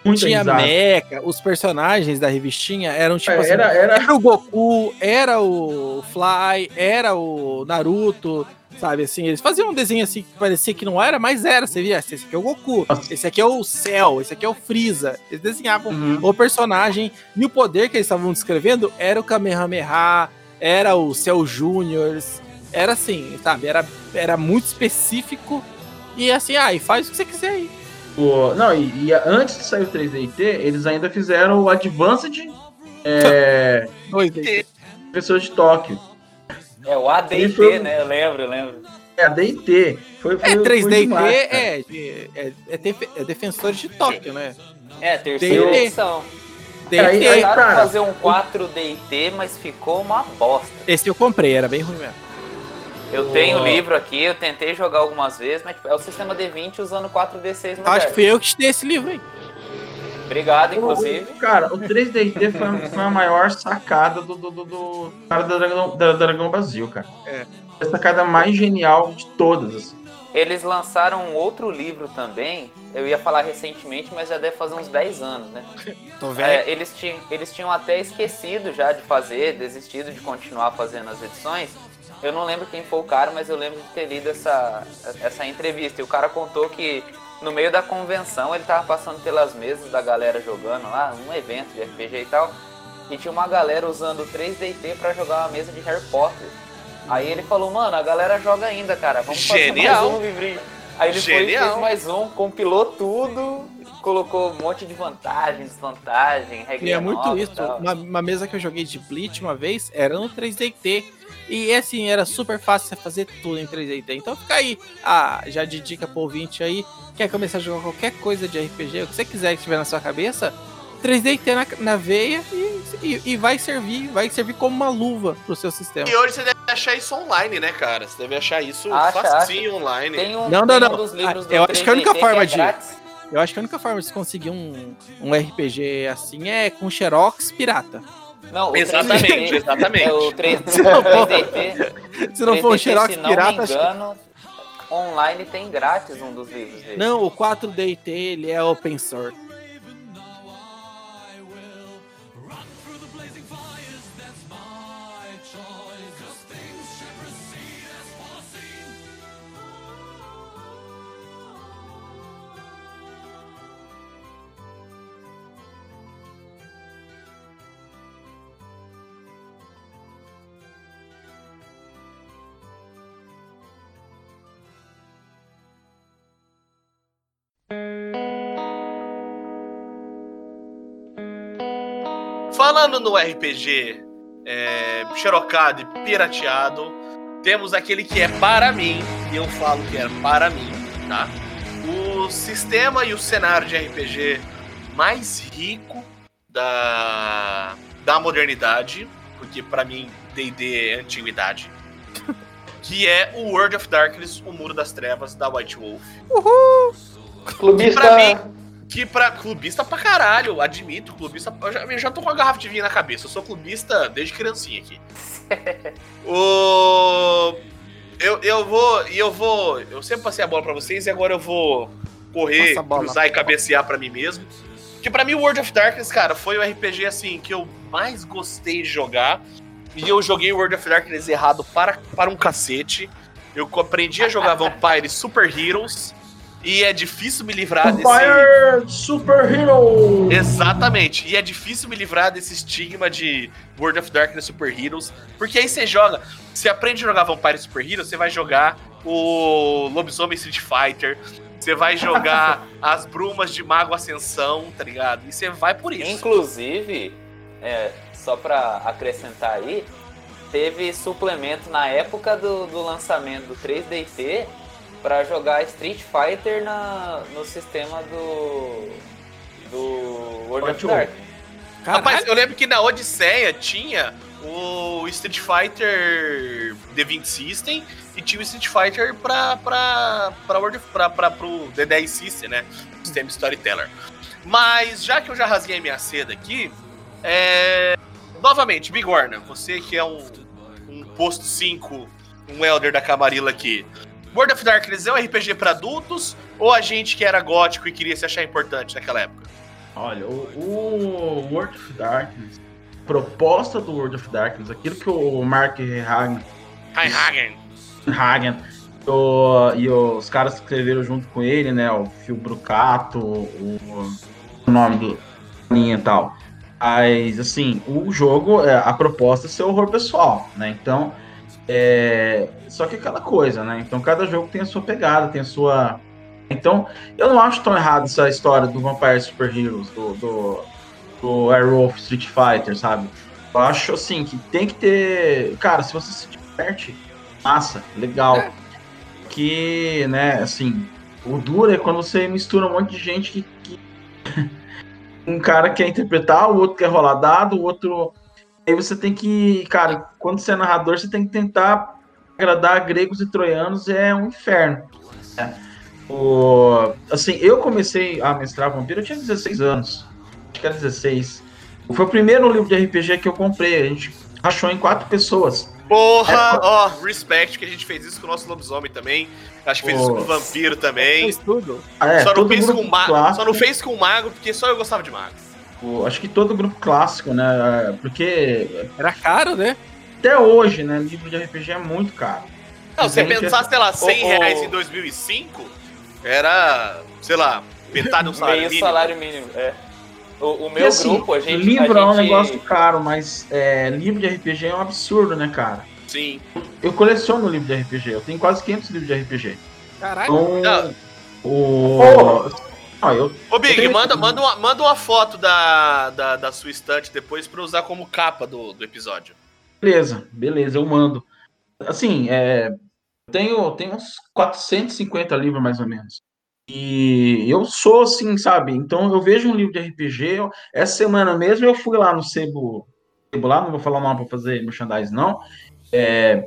Muita Tinha risada. mecha, os personagens da revistinha eram tipo assim, era, era, era o Goku, era o Fly, era o Naruto, sabe assim, eles faziam um desenho assim que parecia que não era, mas era, você via, esse aqui é o Goku, Nossa. esse aqui é o Cell, esse aqui é o Freeza, eles desenhavam Uhum. o personagem e o poder que eles estavam descrevendo era o Kamehameha, era o Cell Júnior, era assim, sabe, era, era muito específico e assim, ah, e faz o que você quiser aí. O- não, e, e antes de sair o 3DT, eles ainda fizeram o Advanced é, Dois deles. Professor de Tóquio. É o AD&T, foi- né? Eu lembro, eu lembro. É a DT. Foi, foi, É, foi 3D demais, é, é, é, é defensores de Tóquio, né? É, terceira D&T. edição. DT, Aí- aí- Tentaram cara, fazer um 4DT, mas ficou uma bosta. esse eu comprei, era bem ruim mesmo. Eu tenho o Oh. livro aqui, eu tentei jogar algumas vezes, mas tipo, é o sistema D20 usando 4D6 Acho que fui eu que te dei esse livro aí. Obrigado, inclusive. Cara, o 3DT foi, foi a maior sacada do, do, do, do cara da Dragão, da Dragão Brasil, cara. É. A sacada mais genial de todas. assim. Eles lançaram um outro livro também, eu ia falar recentemente, mas já deve fazer uns 10 anos, né? Tô É, eles, tinham, eles tinham até esquecido já de fazer, desistido de continuar fazendo as edições. Eu não lembro quem foi o cara, mas eu lembro de ter lido essa, essa entrevista. E o cara contou que no meio da convenção ele tava passando pelas mesas da galera jogando lá, um evento de RPG e tal. E tinha uma galera usando 3DT pra jogar uma mesa de Harry Potter. Aí ele falou, mano, a galera joga ainda, cara. Vamos fazer Genial. mais um livrinho. Aí ele foi e Genial. fez mais um, compilou tudo, colocou um monte de vantagem, desvantagem, E regrinha é muito nova e isso. Uma, uma mesa que eu joguei de Bleach uma vez era no 3DT. E assim, era super fácil você fazer tudo em 3DT. Então fica aí, ah, já de dica pro ouvinte aí, quer começar a jogar qualquer coisa de RPG, o que você quiser que estiver na sua cabeça, 3DT na, na veia e, e, e vai servir, vai servir como uma luva pro seu sistema. E hoje você deve achar isso online, né, cara? Você deve achar isso Acha, facinho online. Tem um, Não, não, tem não. um Ah, eu acho que a única 3DT forma é de- grátis. Eu acho que a única forma de você conseguir um, um RPG assim é com Xerox pirata. Não, o Exatamente, 3DT exatamente. É o 3, Se não for- 3DT, Se não for um 3DT, Xerox se não pirata, me engano, online tem grátis um dos livros dele. Não, o 4DT ele é open source. Falando no RPG é, xerocado e pirateado, temos aquele que é para mim, e eu falo que é para mim, tá? O sistema e o cenário de RPG mais rico da, da modernidade, porque para mim D&D é antiguidade, que é o World of Darkness, o Muro das Trevas, da White Wolf. Clubista. Pra mim, que pra clubista pra caralho, admito, clubista. Eu já, eu já tô com uma garrafa de vinho na cabeça. Eu sou clubista desde criancinha aqui. o. Eu, eu vou. E eu vou. Eu sempre passei a bola pra vocês e agora eu vou correr, a cruzar e cabecear pra mim mesmo. Que pra mim o World of Darkness, cara, foi o RPG assim que eu mais gostei de jogar. E eu joguei o World of Darkness errado para, para um cacete. Eu aprendi a jogar Vampire Super Heroes. E é difícil me livrar desse. Fire Super Hero! Exatamente. E é difícil me livrar desse estigma de World of Darkness Super Heroes. Porque aí você joga. Você aprende a jogar Vampire Super Heroes, você vai jogar o Lobisomem Street Fighter. Você vai jogar as Brumas de Mago Ascensão, tá ligado? E você vai por isso. Inclusive, é, só pra acrescentar aí, teve suplemento na época do, do lançamento do 3DT pra jogar Street Fighter na, no sistema do. do World of Dark. Rapaz, eu lembro que na Odisseia tinha o Street Fighter D20 System e tinha o Street Fighter pra, pra, pra, World pra, pra, pro D10 System, né? Sistema Storyteller. Mas já que eu já rasguei minha seda aqui, é... novamente, Bigorna, você que é um, um posto 5, um Elder da Camarilla aqui. World of Darkness é um RPG pra adultos ou a gente que era gótico e queria se achar importante naquela época? Olha, o, o World of Darkness, proposta do World of Darkness, aquilo que o Mark Hagen, Hagen. Hagen o- e os caras que escreveram junto com ele, né? O Phil Brucato, o, o nome do linha e tal. Mas, assim, o jogo, é, a proposta é ser horror pessoal, né? Então, é, só que aquela coisa, né? Então, cada jogo tem a sua pegada, tem a sua. Então, eu não acho tão errado essa história do Vampire Super Heroes, do, do, do Airwolf Street Fighter, sabe? Eu acho, assim, que tem que ter. Cara, se você se diverte, massa, legal. Que, né, assim, o duro é quando você mistura um monte de gente que. que- um cara quer interpretar, o outro quer rolar dado, o outro. Aí você tem que. Cara, quando você é narrador, você tem que tentar agradar gregos e troianos, é um inferno. né? O, assim, eu comecei a mestrar vampiro, eu tinha 16 anos. Acho que era 16. Foi o primeiro livro de RPG que eu comprei. A gente rachou em quatro pessoas. Porra, ó, respect que a gente fez isso com o nosso lobisomem também. Acho que fez isso com o vampiro também. Fez tudo. Ah, é, só, não fez com ma- só não fez com mago porque só eu gostava de mago. O- Acho que todo grupo clássico, né? Porque Era caro, né? até hoje, né? Livro de RPG é muito caro. Não, se você Gente, pensar, sei lá, 100 Ô, ô. reais em 2005, era, sei lá, metade do salário Meio mínimo. salário mínimo. É. O, o meu assim, grupo, a gente. livro a é um gente- negócio caro, mas é, livro de RPG é um absurdo, né, cara? Sim. Eu coleciono livro de RPG, eu tenho quase 500 livros de RPG. Caralho. Então, Não. o... Ah, eu, Ô, Big, tenho- manda, manda, uma, manda uma foto da, da, da sua estante depois pra usar como capa do, do episódio. beleza, beleza, eu mando. Assim, é, eu tenho, tenho uns 450 livros, mais ou menos. E eu sou assim, sabe? Então eu vejo um livro de RPG. eu- essa semana mesmo eu fui lá no Sebo, Sebo lá, não vou falar nome pra fazer merchandise, não. É,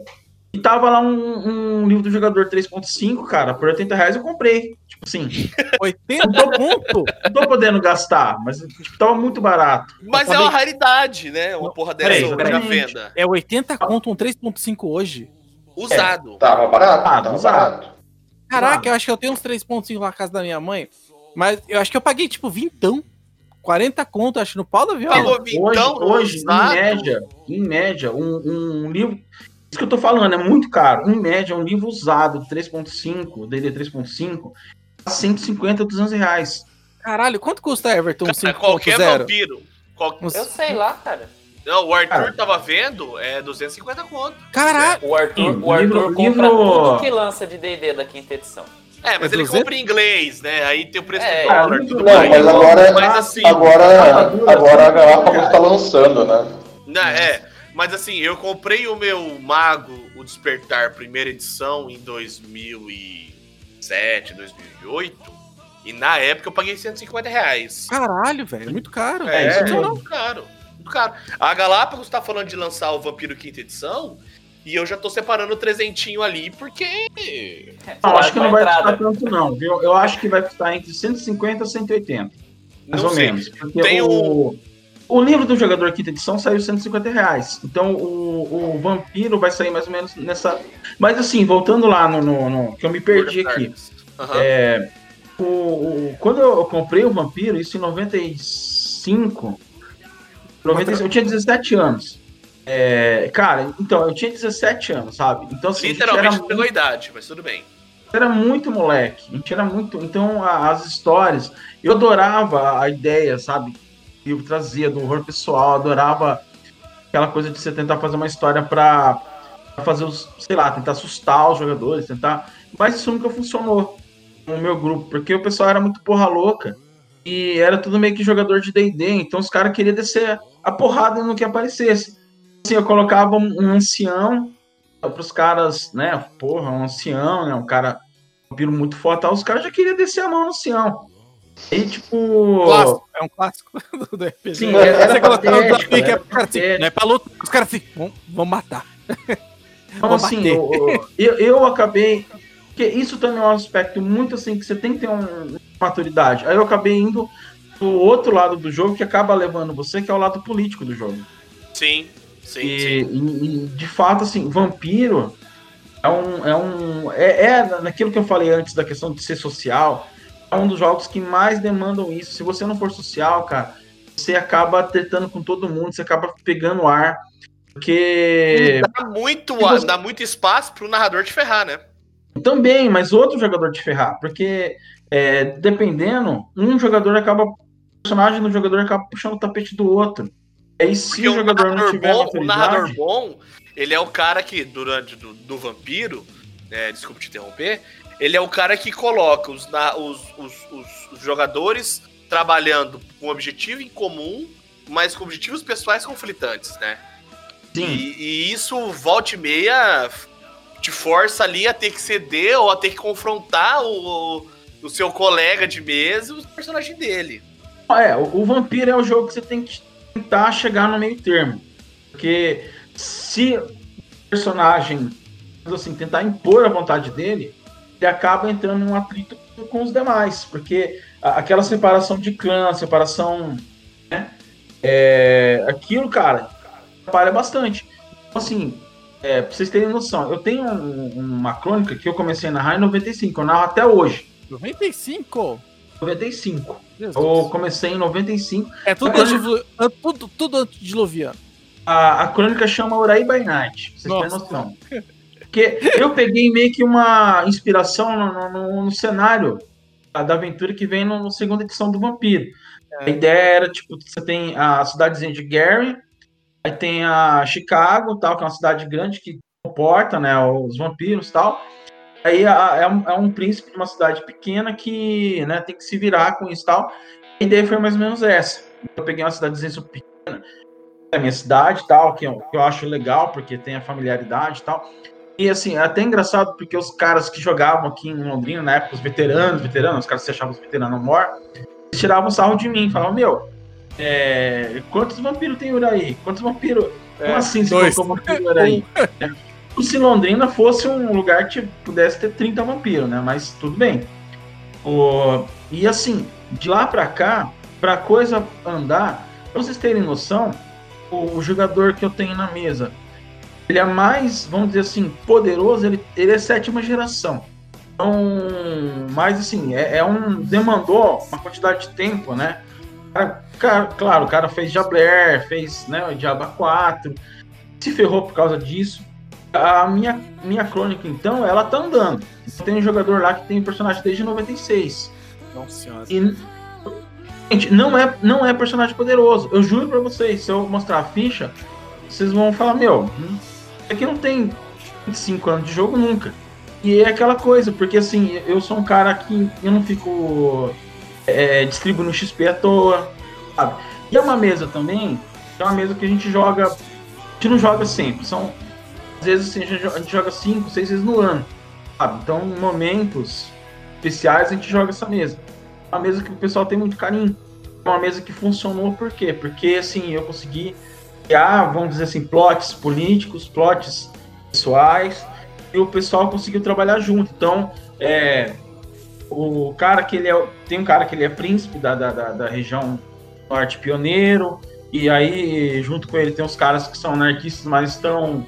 e tava lá um, um livro do jogador 3.5, cara, por 80 reais eu comprei. Tipo assim, 80 ponto? não tô podendo gastar, mas tipo, tava muito barato. Mas é uma raridade, né? Uma porra dessa hoje peraí. na venda. É 80 conto um 3.5 hoje? Usado. Tava barato, Ah, tava usado. barato. Caraca, eu acho que eu tenho uns 3.5 na casa da minha mãe. Mas eu acho que eu paguei, tipo, vintão. 40 conto, acho, no pau da viola. Falou Hoje, vintão, hoje em usado. média, em média, um, um livro. Isso que eu tô falando, é muito caro. Em média, um livro usado, 3.5, DD 3.5, a 150, 200 reais. Caralho, quanto custa Everton Cara, qualquer 5.0? vampiro. Qual... Eu sei lá, cara. Não, o Arthur Cara. tava vendo, é 250 conto. Caralho, O Arthur, Sim, o Arthur livro- compra livro- tudo que lança de D&D da quinta edição. É, mas É ele 200? compra em inglês, né? Aí tem o preço É, do dólar, não, tudo Não, mais. mas agora, Mas assim, agora, agora a Galápagos está lançando, né? Né, é, mas assim, eu comprei o meu Mago, o Despertar, primeira edição, em 2007, 2008. E na época eu paguei 150 reais. Caralho, velho, é muito caro. É, isso é mesmo. muito caro. Muito caro. A Galápagos tá falando de lançar o Vampiro Quinta Edição. E eu já tô separando o trezentinho ali, porque. Não, acho que não vai entrada. custar tanto, não, viu? Eu acho que vai custar entre 150 e 180. Mais Não ou sei. menos. Porque Tem o, o livro do jogador quinta edição saiu 150 reais. Então o, o Vampiro vai sair mais ou menos nessa. Mas assim, voltando lá no. no- no- que eu me perdi aqui. Aham. É, o, o- quando eu comprei o Vampiro, isso em 95. 95 eu tinha 17 anos. É, cara, então, eu tinha 17 anos, sabe? Então, assim, Literalmente muito- pegou a idade, mas tudo bem. era muito moleque, a gente era muito. Então, a- as histórias, eu adorava a ideia, sabe? Eu trazia do horror pessoal, adorava aquela coisa de você tentar fazer uma história pra fazer os, sei lá, tentar assustar os jogadores, tentar. Mas isso nunca funcionou no meu grupo, porque o pessoal era muito porra louca e era tudo meio que jogador de DD, então os caras queriam descer a porrada no que aparecesse. Assim, eu colocava um, ancião para os caras, né? Porra, um ancião, né? Um cara um muito forte, os caras já queriam descer a mão no ancião. E tipo. Clássico, é um clássico do, RPG. Sim, era Você colocava um patético, desafio que é era pro cara assim, patético. não é pra luta, os caras assim, vão, vão matar. Então, assim, o- eu, eu acabei. Porque isso também é um aspecto muito assim que você tem que ter um, uma maturidade. Aí eu acabei indo pro outro lado do jogo que acaba levando você, que é o lado político do jogo. Sim, sim, E, sim. e- e, de fato, assim, vampiro é um. É, um é, é naquilo que eu falei antes da questão de ser social. É um dos jogos que mais demandam isso. Se você não for social, cara, você acaba tretando com todo mundo, você acaba pegando ar. Porque. Dá muito, você- dá muito espaço pro narrador te ferrar, né? Também, mas outro jogador te ferrar. Porque, é, dependendo, um jogador acaba. O personagem do jogador acaba puxando o tapete do outro. Aí, se Porque o jogador não tiver bom, o narrador bom, ele é o cara que, durante do, do vampiro, é, desculpa te interromper, ele é o cara que coloca os, na- os, os, os- jogadores trabalhando com um objetivo em comum, mas com objetivos pessoais conflitantes, né? Sim. E, e isso, volta e meia, te força ali a ter que ceder ou a ter que confrontar o, o seu colega de mesa e o personagem dele. É, o, o Vampiro é o jogo que você tem que tentar chegar no meio termo. Porque se o personagem, assim, tentar impor a vontade dele, ele acaba entrando em um atrito com os demais. Porque aquela separação de clã, separação. Né, é, aquilo, cara, atrapalha bastante. Então, assim, é, pra vocês terem noção, eu tenho um- uma crônica que eu comecei a narrar em 95, eu narro até hoje. 95? 95. Deus Eu comecei em 95. É tudo, antidilu- é tudo, tudo antediluviano. A, a crônica chama Uraí by Night, pra vocês terem Nossa. noção. Porque eu peguei meio que uma inspiração no, no- no cenário da, aventura que vem no segunda edição do Vampiro. A ideia era, tipo, você tem a cidadezinha de Gary, aí tem a Chicago, tal, que é uma cidade grande que comporta, né, os vampiros tal. Aí a- é, um, é um príncipe de uma cidade pequena que, né, tem que se virar com isso e tal. A ideia foi mais ou menos essa. Eu peguei uma cidadezinha pequena, é a minha cidade tal, que eu, que eu acho legal, porque tem a familiaridade e tal. E assim, é até engraçado, porque os caras que jogavam aqui em Londrina, na época, os veteranos, veteranos, os caras que se achavam os veteranos mor, eles tiravam sarro de mim, falavam, meu, é, quantos vampiros tem Uraí? Quantos vampiros? Como assim você dois. colocou vampiro Uraí? É, Como se Londrina fosse um lugar que pudesse ter 30 vampiros, né? Mas tudo bem. O, e assim, de lá pra cá, pra coisa andar, pra vocês terem noção, o, o jogador que eu tenho na mesa, ele é mais, vamos dizer assim, poderoso, ele, ele é sétima geração. Então, mas assim, é, é um. demandou uma quantidade de tempo, né? Cara, claro, o cara fez Jabler, fez né, o Diaba 4, se ferrou por causa disso. A minha, minha crônica, então, ela tá andando. Tem um jogador lá que tem um personagem desde 96. Nossa senhora. E, gente, não é, não é personagem poderoso. Eu juro pra vocês, se eu mostrar a ficha, vocês vão falar, meu, isso aqui não tem 25 anos de jogo nunca. E é aquela coisa, porque assim, eu sou um cara que eu não fico é, distribuindo XP à toa, sabe? E é uma mesa também, é uma mesa que a gente joga, a gente não joga sempre, são, às vezes assim, a gente, joga cinco, seis vezes no ano, sabe? Então, em momentos especiais, a gente joga essa mesa. É uma mesa que o pessoal tem muito carinho. É uma mesa que funcionou por quê? Porque, assim, eu consegui criar, vamos dizer assim, plots políticos, plots pessoais, e o pessoal conseguiu trabalhar junto. Então, é, o cara que ele é. Tem um cara que ele é príncipe da, da, da, região norte pioneiro, e aí, junto com ele, tem os caras que são anarquistas, mas estão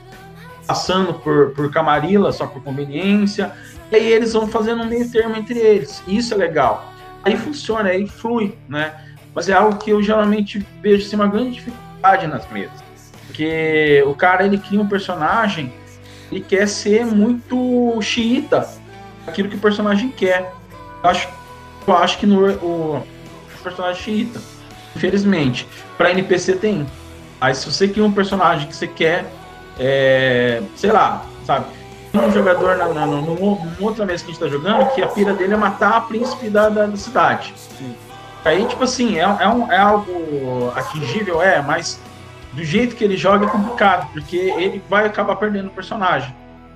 passando por, por Camarilla só por conveniência. E aí eles vão fazendo um meio termo entre eles. Isso é legal. Aí funciona, aí flui, né? Mas é algo que eu geralmente vejo assim, uma grande dificuldade nas mesas. Porque o cara ele cria um personagem, ele quer ser muito xiita, aquilo que o personagem quer. Eu acho, eu acho que no, o, o personagem xiita, infelizmente, para NPC tem. Aí se você cria um personagem que você quer, é, sei lá, sabe? Um jogador na, na, numa outra mesa que a gente tá jogando que a pira dele é matar a príncipe da, da, da cidade. Aí, tipo assim, é, é, um, é algo atingível, é, mas do jeito que ele joga é complicado, porque ele vai acabar perdendo o personagem.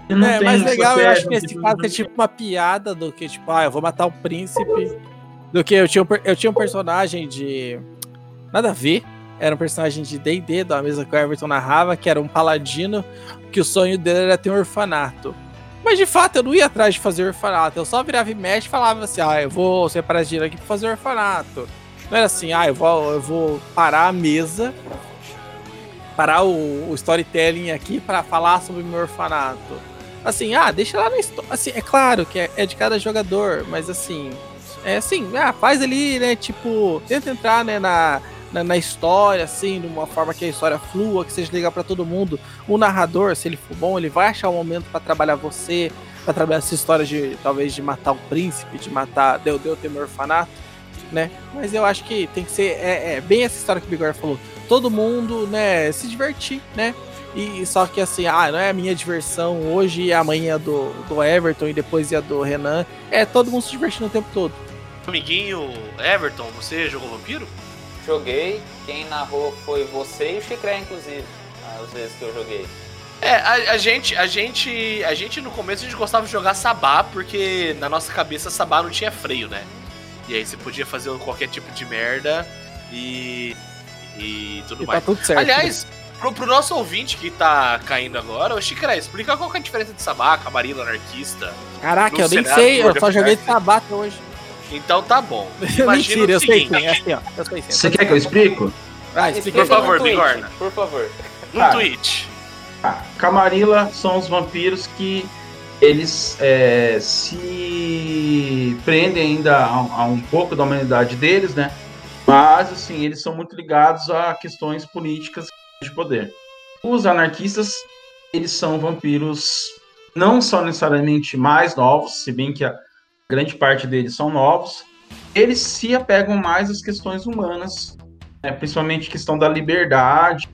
Ele não é, tem mais legal, eu acho que esse caso é tipo uma piada do que, tipo, ah, eu vou matar o príncipe. Do que eu tinha um, eu tinha um personagem de. Nada a ver. Era um personagem de DD, da mesa que o Everton narrava, que era um paladino, que o sonho dele era ter um orfanato. Mas de fato eu não ia atrás de fazer orfanato. Eu só virava e mexe e falava assim: ah, eu vou separar dinheiro aqui pra fazer orfanato. Não era assim, ah, eu vou, eu vou parar a mesa, parar o, o storytelling aqui pra falar sobre meu orfanato. Assim, ah, deixa lá na história. Assim, é claro que é, é de cada jogador, mas assim, é assim, ah, faz ali, né? Tipo, tenta entrar né, na, na, na história, assim, de uma forma que a história flua, que seja legal pra todo mundo. O narrador, se ele for bom, ele vai achar um momento pra trabalhar você, pra trabalhar essa história de talvez de matar o príncipe, de matar Deu Deu meu orfanato, né? Mas eu acho que tem que ser é, é bem essa história que o Bigor falou. Todo mundo, né, se divertir, né? E só que assim, ah, não é a minha diversão hoje e amanhã do, do Everton e depois é a do Renan. É todo mundo se divertindo o tempo todo. Amiguinho Everton, você jogou Vampiro? Joguei, quem narrou foi você e o Chicré, inclusive, as vezes que eu joguei. É, a, a gente, a gente, a gente no começo a gente gostava de jogar Sabá, porque na nossa cabeça Sabá não tinha freio, né? E aí você podia fazer qualquer tipo de merda e e tudo E tá mais. tudo certo. Aliás, pro, pro nosso ouvinte que tá caindo agora, ô Chicré, explica qual que é a diferença de Sabá, Camarilla, Anarquista. Caraca, eu nem sei, eu só joguei de sabata hoje. Então tá bom. Imagina Mentira, o eu sei seguinte, sim, é assim, ó. Eu sei sim. Você quer que eu explico? Ah, explica Por favor, tweet, Bigorna. Por favor. no Ah. Twitch. Ah, Camarilla são os vampiros que eles é, se prendem ainda a, a um pouco da humanidade deles, né? Mas, assim, eles são muito ligados a questões políticas de poder. Os anarquistas, eles são vampiros não são necessariamente mais novos, se bem que a grande parte deles são novos. Eles se apegam mais às questões humanas, né? principalmente questão da liberdade,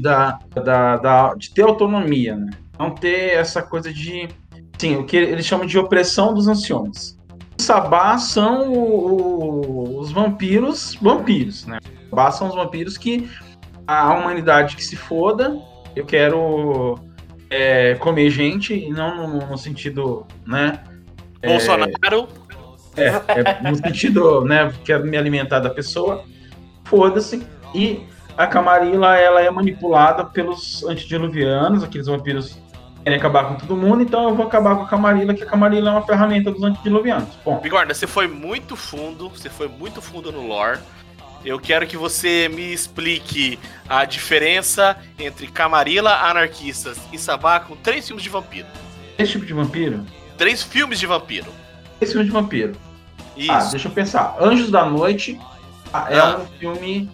da, da, da- de ter autonomia, né? Não ter essa coisa de. Sim, o que eles chamam de opressão dos anciões. Os Sabá são o- o- os vampiros vampiros, né? Sabá são os vampiros que a humanidade que se foda, eu quero é, comer gente, e não no, no sentido, né? Bolsonaro. É, é no sentido, né? Quero me alimentar da pessoa. Foda-se. E a Camarilla, ela é manipulada pelos antediluvianos, aqueles vampiros que querem acabar com todo mundo, então eu vou acabar com a Camarilla, que a Camarilla é uma ferramenta dos antediluvianos. Bom, Bigorna, você foi muito fundo, você foi muito fundo no lore. Eu quero que você me explique a diferença entre Camarilla, Anarquistas e Sabá com três filmes de vampiro. esse tipo de vampiro, Três filmes de vampiro. esse tipo de vampiro. Isso. Ah, deixa eu pensar. Anjos da Noite ah, é Ah. um filme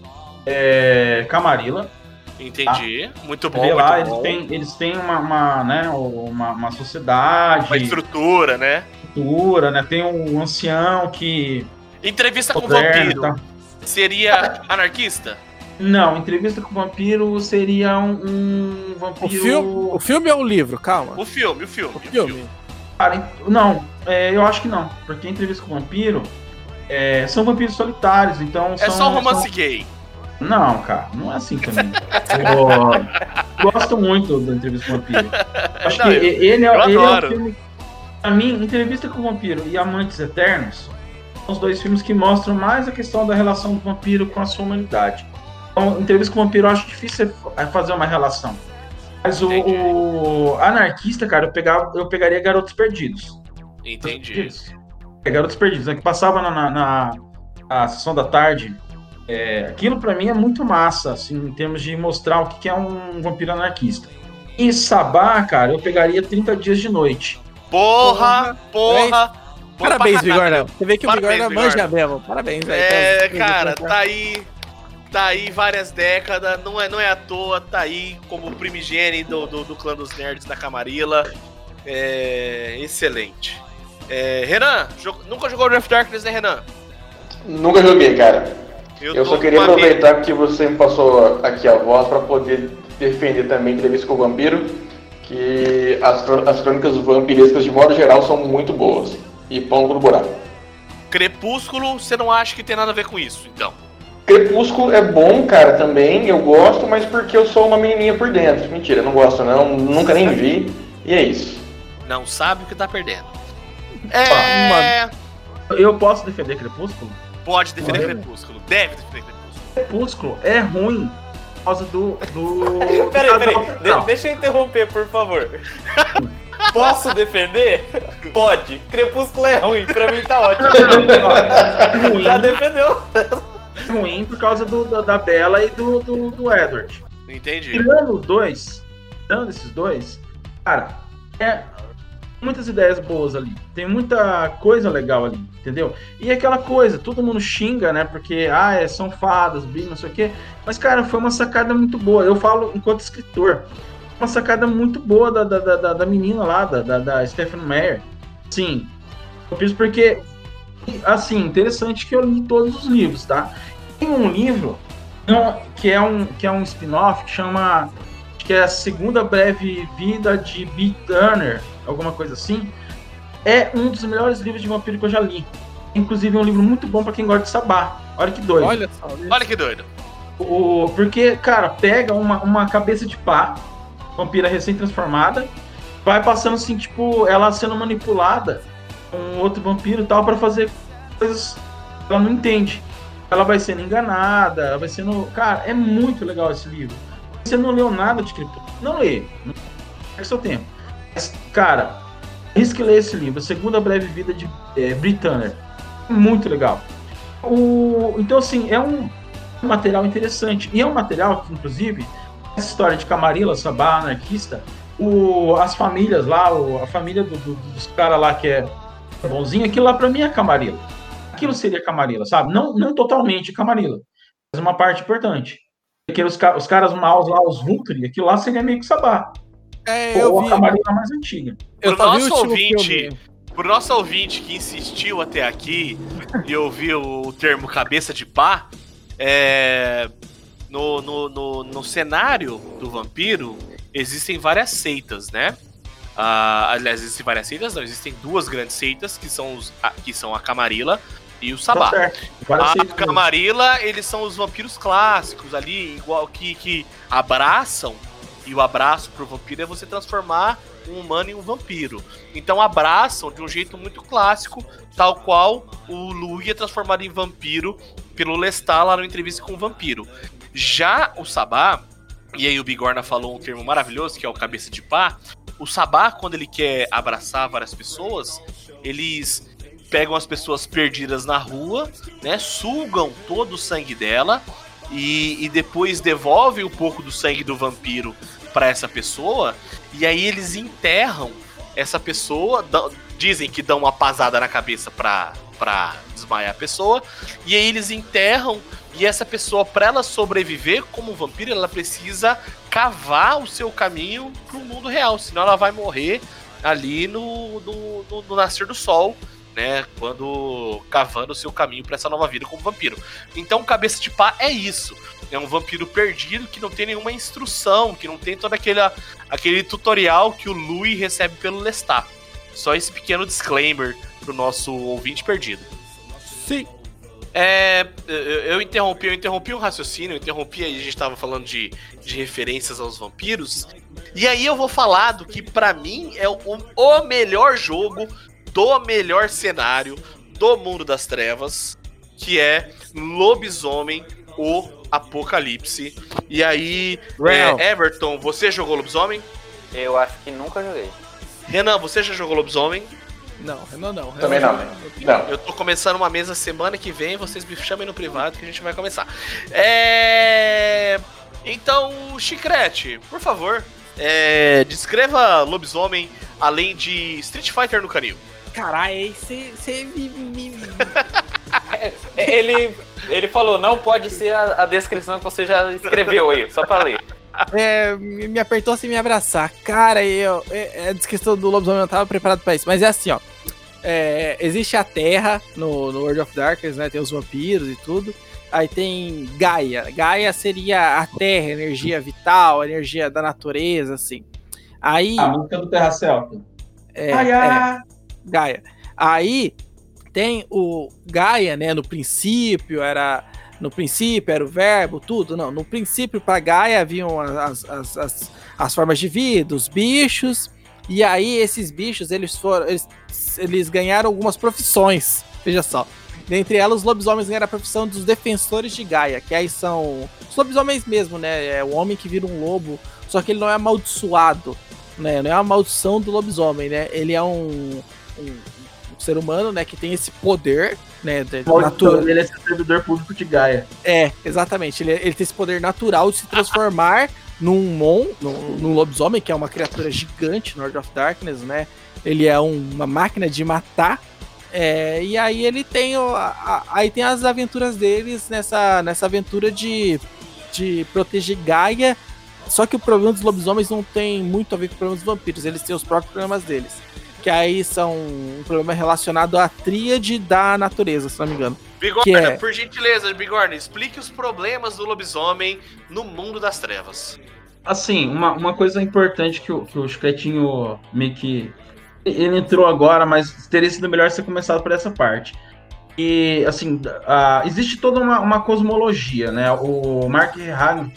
é, Camarilla. Entendi. Muito Você bom, vê muito lá, eles bom. têm, eles têm uma, uma, né, uma, uma sociedade, Uma estrutura, né? cultura, né? Tem um ancião que Entrevista com e vampiro. Seria anarquista? Não, entrevista com o vampiro seria um, um O vampiro. filme, o filme é um livro, calma. O filme, o filme. O filme. Cara, não, é, eu acho que não. Porque entrevista com o vampiro é, são vampiros solitários, então. É são, só romance são- gay. Não, cara, não é assim também. eu gosto muito da entrevista com o vampiro. Acho Não, que eu- ele, é, ele é o filme. Pra mim, Entrevista com o Vampiro e Amantes Eternos são os dois filmes que mostram mais a questão da relação do vampiro com a sua humanidade. Então, Entrevista com o Vampiro eu acho difícil fazer uma relação. Mas o, o anarquista, cara, eu, pegava, eu pegaria Garotos Perdidos. Entendi. Perdidos. É, Garotos Perdidos, é que passava na, na, na- na sessão da tarde. É, aquilo pra mim é muito massa, assim, em termos de mostrar o que que é um vampiro anarquista. E Sabá, cara, eu pegaria 30 dias de noite. Porra, porra. Bom Parabéns. Bigorna. Você vê que Parabéns, o Bigorna manja mesmo. Parabéns, velho. É, Então, cara, tá aí. Tá aí várias décadas, não é, não é à toa, tá aí como primigênio do, do, do clã dos nerds da Camarilla. É. Excelente. É, Renan, jo- nunca jogou Draft Darkness, né, Renan? Nunca joguei, cara. Eu, tô só queria aproveitar que você me passou aqui a voz para poder defender também entrevista com o vampiro, que as, as crônicas vampirescas de modo geral são muito boas. E pão no buraco. Crepúsculo, você não acha que tem nada a ver com isso, então? Crepúsculo é bom, cara, também, eu gosto, mas porque eu sou uma menininha por dentro. Mentira, não gosto não, nunca nem vi, e é isso. Não sabe o que tá perdendo. É. Eu posso defender Crepúsculo? Pode defender. Crepúsculo, deve defender Crepúsculo. Crepúsculo é ruim por causa do. do Peraí, peraí, de- deixa eu interromper, por favor. Posso defender? Pode. Crepúsculo é ruim, pra mim tá ótimo. É Já defendeu? Ruim por causa do, da, da Bella e do, do, do Edward. Entendi. Tirando os dois, tirando esses dois, cara, é muitas ideias boas ali. Tem muita coisa legal ali, entendeu? E aquela coisa, todo mundo xinga, né? Porque, ah, é, são fadas, bi, não sei o quê. Mas, cara, foi uma sacada muito boa. Eu falo enquanto escritor. Uma sacada muito boa da, da, da, da menina lá, da, da, da Stephanie Meyer. Sim. Eu fiz porque, assim, interessante que eu li todos os livros, tá? Tem um livro não, que é um, que é um spin-off que chama. Acho que é a segunda breve vida de Bee Turner, alguma coisa assim. É um dos melhores livros de vampiro que eu já li. Inclusive é um livro muito bom pra quem gosta de sabá. Olha que doido. Olha só. Olha que doido. O, porque, cara, pega uma, uma cabeça de pá, vampira recém-transformada, vai passando assim, tipo, ela sendo manipulada um outro vampiro tal, pra fazer coisas que ela não entende. Ela vai sendo enganada, vai sendo. Cara, é muito legal esse livro. Você não leu nada de Crepúsculo? Não lê. Não perde seu tempo. Mas, cara, risque ler esse livro, Segunda Breve Vida de é, Brit Turner. Muito legal. O, então, assim, é um material interessante. E é um material que, inclusive, essa história de Camarilla, Sabá, anarquista, o, as famílias lá, o- a família do- do- dos caras lá que é bonzinho, aquilo lá pra mim é Camarilla. Aquilo seria Camarilla, sabe? Não, não totalmente Camarilla, mas uma parte importante. Porque os, ca- os caras maus lá, os Vulturi, aquilo lá seria meio que Sabá. É, eu Ou vi. a Camarilla mais antiga. Eu Pro nosso ouvinte. Pro nosso ouvinte que insistiu até aqui e ouviu o termo cabeça de pá, é, no, no, no, no cenário do vampiro existem várias seitas, né? Ah, aliás, existem várias seitas, não, existem duas grandes seitas que são, os, a, que são a Camarilla e o Sabá. Tá A. Camarilla, eles são os vampiros clássicos ali, igual que, que abraçam, e o abraço pro vampiro é você transformar um humano em um vampiro. Então abraçam de um jeito muito clássico, tal qual o Louis é transformado em vampiro pelo Lestat lá no entrevista com o vampiro. Já o Sabá, e aí o Bigorna falou um termo maravilhoso, que é o cabeça de pá, o Sabá, quando ele quer abraçar várias pessoas, eles pegam as pessoas perdidas na rua, né? Sugam todo o sangue dela e, e depois devolvem um pouco do sangue do vampiro para essa pessoa. E aí eles enterram essa pessoa, dizem que dão uma pasada na cabeça pra, pra desmaiar a pessoa. E aí eles enterram e essa pessoa, para ela sobreviver como vampiro, ela precisa cavar o seu caminho pro mundo real, senão ela vai morrer ali no, no, no- no nascer do sol, né? Quando cavando o seu caminho para essa nova vida como vampiro. Então, cabeça de pá é isso. É um vampiro perdido que não tem nenhuma instrução, que não tem todo aquele, aquele tutorial que o Louis recebe pelo Lestat. Só esse pequeno disclaimer pro nosso ouvinte perdido. Sim. É, eu, eu interrompi, eu interrompi o raciocínio, eu interrompi aí, a gente tava falando de, de referências aos vampiros. E aí eu vou falar do que pra mim é o, o melhor jogo do melhor cenário do mundo das trevas, que é Lobisomem, o Apocalipse. E aí, é, Everton, você jogou Lobisomem? Eu acho que nunca joguei. Renan, você já jogou Lobisomem? Não, não, não. Também não. Não. Eu tô começando uma mesa semana que vem, vocês me chamem no privado que a gente vai começar. É. Então, Chicrete, por favor, é, descreva lobisomem além de Street Fighter no canil. Caralho, você me, me- Ele, ele falou, não pode ser a, a descrição que você já escreveu aí, só pra ler. é, me me apertou sem me abraçar. Cara, eu, é, é a descrição do lobisomem eu não tava preparado pra isso. Mas é assim, ó. É, existe a Terra no, no World of Darkness, né? Tem os vampiros e tudo. Aí tem Gaia. Gaia seria a Terra, energia vital, energia da natureza, assim. Aí. A música do Terra Celta. é, Ai, é, ai. Gaia. Aí tem o Gaia, né? No princípio era. No princípio era o verbo, tudo. Não, no princípio para Gaia haviam as, as, as, as formas de vida, os bichos. E aí esses bichos, eles foram. Eles, eles ganharam algumas profissões. Veja só. Dentre elas, os lobisomens ganharam a profissão dos defensores de Gaia, que aí são os lobisomens mesmo, né? É o homem que vira um lobo, só que ele não é amaldiçoado, né? Não é uma maldição do lobisomem, né? Ele é um, um, ser humano, né? Que tem esse poder, né? natural. ele é servidor público de Gaia. É, exatamente. Ele, ele tem esse poder natural de se transformar num mon, num, lobisomem, que é uma criatura gigante no World of Darkness, né? Ele é um- uma máquina de matar. É, e aí ele tem a- aí tem as aventuras deles nessa, nessa aventura de, de proteger Gaia. Só que o problema dos lobisomens não tem muito a ver com o problema dos vampiros, eles têm os próprios problemas deles. Que aí são um problema relacionado à tríade da natureza, se não me engano. Bigorna, é- por gentileza, Bigorna, explique os problemas do lobisomem no mundo das trevas. Assim, uma, uma coisa importante que o, que o Chicletinho meio que. Ele entrou agora, mas teria sido melhor ser começado por essa parte. E, assim, ah, existe toda uma, uma cosmologia, né? O Mark Hagan,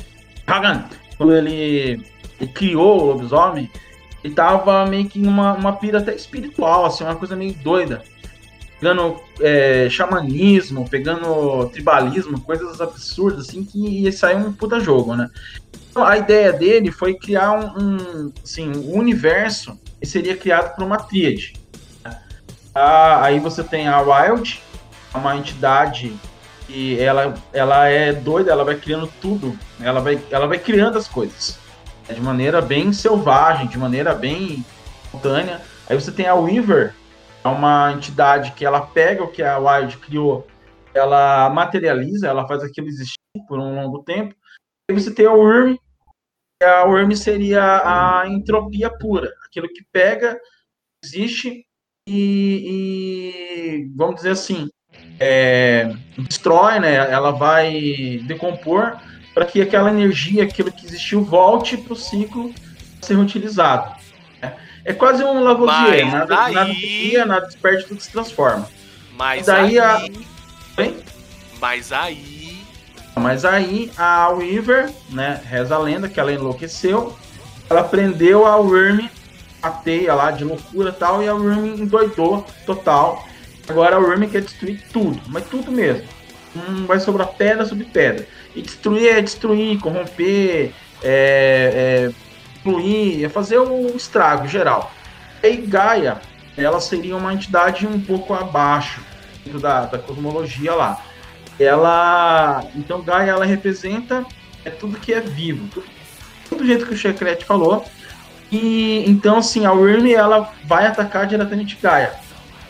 Hagan quando ele, ele criou o lobisomem, ele tava meio que numa uma pira até espiritual, assim, uma coisa meio doida. Pegando é, xamanismo, pegando tribalismo, coisas absurdas, assim, que sair um puta jogo, né? Então, a ideia dele foi criar um, um, assim, um universo que seria criado por uma tríade. né? Ah, aí você tem a Wild, uma entidade que ela, ela é doida, ela vai criando tudo, ela vai, ela vai criando as coisas né, de maneira bem selvagem, de maneira bem espontânea. Aí você tem a Weaver, é uma entidade que ela pega o que a Wild criou, ela materializa, ela faz aquilo existir por um longo tempo. Aí você tem a Worm, a Worm seria a entropia pura, aquilo que pega, existe e, e, vamos dizer assim, é, destrói, né? Ela vai decompor para que aquela energia, aquilo que existiu, volte para o ciclo ser reutilizado. É quase um Lavoisier, Mas nada, daí- nada cria, nada se perde, tudo se transforma. Mas Daí a- aí. Bem? Mas aí. Mas aí a Weaver, né, reza a lenda que ela enlouqueceu, ela prendeu a Worm, a teia lá de loucura e tal, e a Worm endoidou total. Agora a Worm quer destruir tudo, mas tudo mesmo. Não vai sobrar pedra sobre pedra. E destruir é destruir, corromper, é, é, excluir, é fazer o estrago geral. E Gaia, ela seria uma entidade um pouco abaixo da, da cosmologia lá. Ela então Gaia ela representa é tudo que é vivo. Tudo, do jeito que o Checrete falou. E então assim a Worm ela vai atacar diretamente Gaia.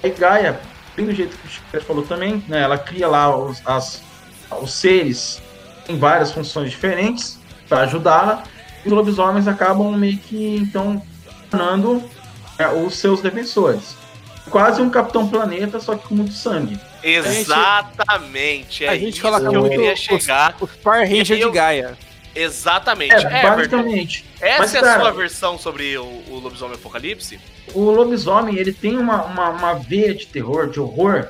E Gaia bem do jeito que o Checrete falou também né ela cria lá os, as, os seres em várias funções diferentes para ajudá-la os lobisomens acabam meio que então tornando é, os seus defensores quase um Capitão Planeta só que com muito sangue Exatamente. É a gente coloca que eu muito queria os- chegar. Os Power Ranger Eu- de Gaia. Exatamente. É, Everton, basicamente. essa Mas, é a cara, sua versão sobre o, o Lobisomem Apocalipse? O lobisomem, ele tem uma, uma, uma veia de terror, de horror,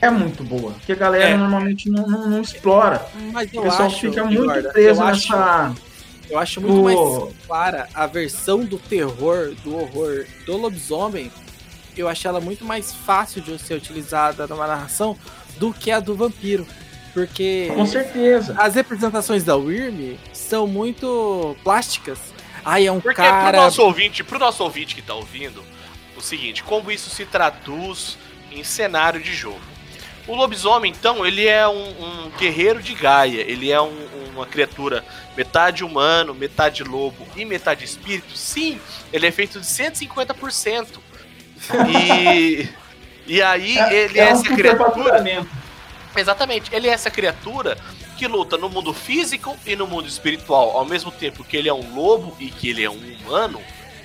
é muito boa. Que a galera É. normalmente não, não, não explora. Mas O pessoal acho, fica muito preso eu acho, nessa. Eu acho muito o- mais clara a versão do terror, do horror do lobisomem. Eu achei ela muito mais fácil de ser utilizada numa narração do que a do vampiro. Porque Com certeza. as representações da Wyrm são muito plásticas. Ai, é um Porque cara. pro nosso ouvinte, pro nosso ouvinte que tá ouvindo, o seguinte, como isso se traduz em cenário de jogo. O lobisomem, então, ele é um, um guerreiro de Gaia. Ele é um- uma criatura metade humano, metade lobo e metade espírito. Sim, ele é feito de 150%. E, e aí ele é, um essa criatura. Exatamente, ele é essa criatura que luta no mundo físico e no mundo espiritual, ao mesmo tempo que ele é um lobo e que ele é um humano,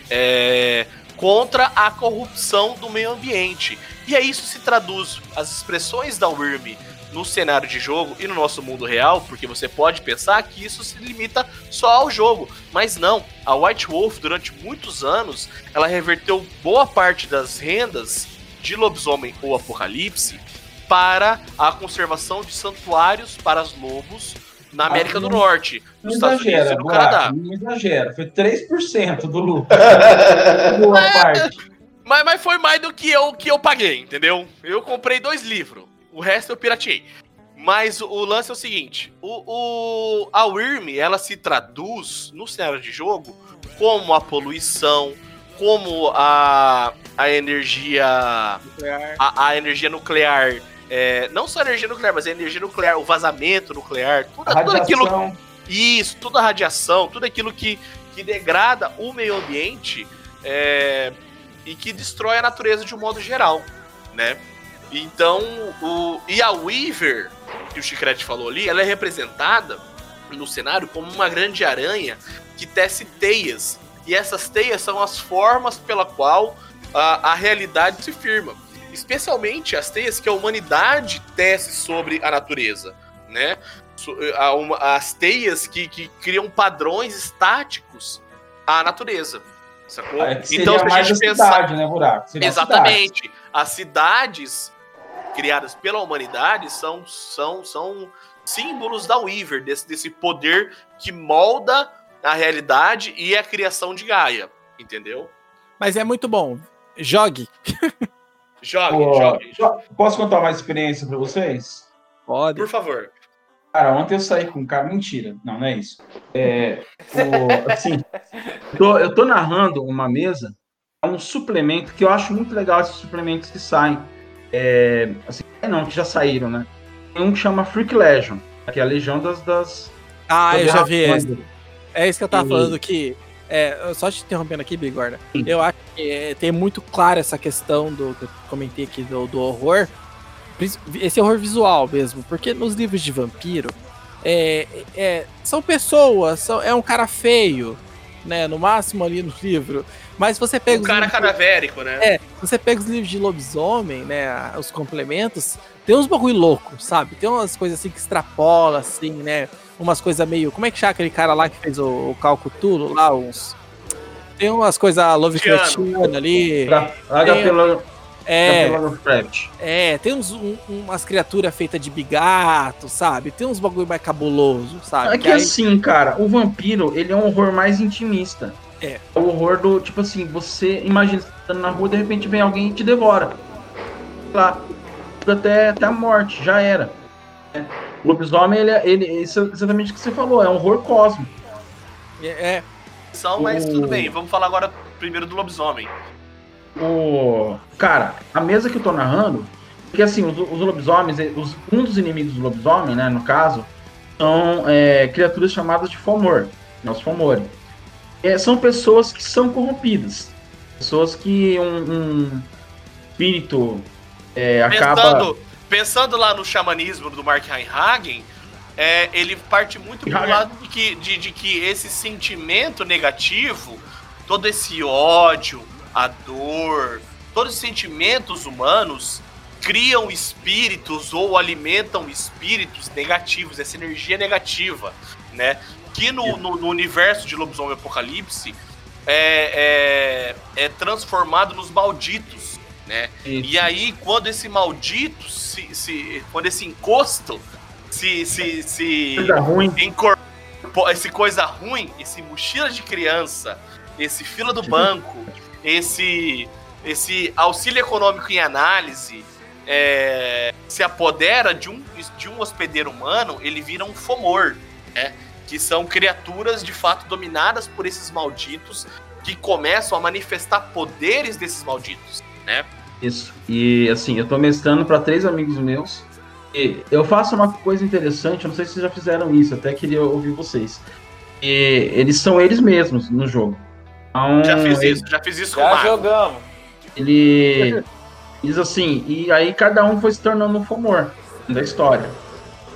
é, contra a corrupção do meio ambiente. E aí isso se traduz as expressões da Wyrm no cenário de jogo e no nosso mundo real, porque você pode pensar que isso se limita só ao jogo, mas não. A White Wolf durante muitos anos, ela reverteu boa parte das rendas de lobisomem ou apocalipse para a conservação de santuários para os lobos na América do Norte, Não nos Estados Unidos e exagera, no Canadá. Não exagera. Foi 3% do lucro. Boa parte. Mas, mas foi mais do que eu que eu paguei, entendeu? Eu comprei dois livros, o resto eu pirateei. Mas o, lance é o seguinte: o, o, a Wyrm ela se traduz no cenário de jogo como a poluição, como a, a energia a, a energia nuclear. é, não só a energia nuclear, mas a energia nuclear, o vazamento nuclear, tudo, tudo aquilo. Isso, toda a radiação, tudo aquilo que, que degrada o meio ambiente é, e que destrói a natureza de um modo geral, né? Então, o, e a Weaver, que o Chicrete falou ali, ela é representada no cenário como uma grande aranha que tece teias. E essas teias são as formas pela qual a, a realidade se firma. Especialmente as teias que a humanidade tece sobre a natureza, né? As teias que, que criam padrões estáticos à natureza. Sacou? É, então, se a mais gente a pensar. cidade, né, Buraco? Seria a cidade. Exatamente. As cidades criadas pela humanidade são, são, são símbolos da Weaver, desse, desse poder que molda a realidade e a criação de Gaia. Entendeu? Mas é muito bom. Jogue. Jogue, Pô, jogue. Posso contar uma experiência pra vocês? Pode. Por favor. Cara, ontem eu saí com um cara. Mentira, não, não é isso. É, o- assim, eu tô, eu tô narrando uma mesa, é um suplemento que eu acho muito legal esses suplementos que saem. É, assim, não, que já saíram, né? Tem um que chama Freak Legion, que é a legião das. das Ah, eu já vi esse. É isso que eu tava E- falando que. É, só te interrompendo aqui, Bigorna. Sim. Eu acho que é, tem muito claro essa questão do que eu comentei aqui do, do horror. Esse horror visual mesmo. Porque nos livros de vampiro, é, é, são pessoas, são, é um cara feio, né? No máximo ali no livro. Mas você pega Um os cara livros- cadavérico, né? É, você pega os livros de lobisomem, né? Os complementos, tem uns bagulho louco, sabe? Tem umas coisas assim que extrapola, assim, né? Umas coisas meio. Como é que chama aquele cara lá que fez o, o Calcutulo lá? Uns. Tem umas coisas Lovecraftianas ali. Pra- HP Lo- É, Lovecraft. é, tem uns, um- umas criaturas feitas de bigato, sabe? Tem uns bagulho mais cabuloso, sabe? É que assim, cara, o vampiro, ele é um horror mais intimista. É. O horror do, tipo assim, você imagina, você tá na rua, de repente vem alguém e te devora. Lá. Até, até a morte, já era. É. O lobisomem, ele, é- ele, isso é exatamente o que você falou, é um horror cósmico. É, é, São, mas O- tudo bem. Vamos falar agora primeiro do lobisomem. O... Cara, a mesa que eu tô narrando, porque assim, os, os lobisomens, eh, os- um dos inimigos do lobisomem, né, no caso, são é, criaturas chamadas de Fomor, né, os Fomori. É, são pessoas que são corrompidas. Pessoas que um, um espírito é, acaba... Pensando, pensando lá no xamanismo do Mark Heinhagen, é, ele parte muito pro Heinhagen. lado de que, de, de que esse sentimento negativo, todo esse ódio, a dor, todos os sentimentos humanos criam espíritos ou alimentam espíritos negativos, essa energia negativa, né? que no, no- no universo de Lobisomem Apocalipse é, é, é transformado nos malditos, né? E aí, quando esse maldito se. se quando esse encosto se. se, se Coisa ruim. esse coisa ruim, esse mochila de criança, esse fila do banco, esse esse auxílio econômico em análise é, se apodera de um, de um hospedeiro humano, ele vira um fomor, né? Que são criaturas de fato dominadas por esses malditos que começam a manifestar poderes desses malditos, né? Isso. E assim, eu tô mestrando para três amigos meus. E eu faço uma coisa interessante, eu não sei se vocês já fizeram isso, até queria ouvir vocês. E eles são eles mesmos no jogo. Então, Já fiz ele- isso, já fiz isso com o Já jogamos. Ele diz assim, e aí cada um foi se tornando um fomor da história.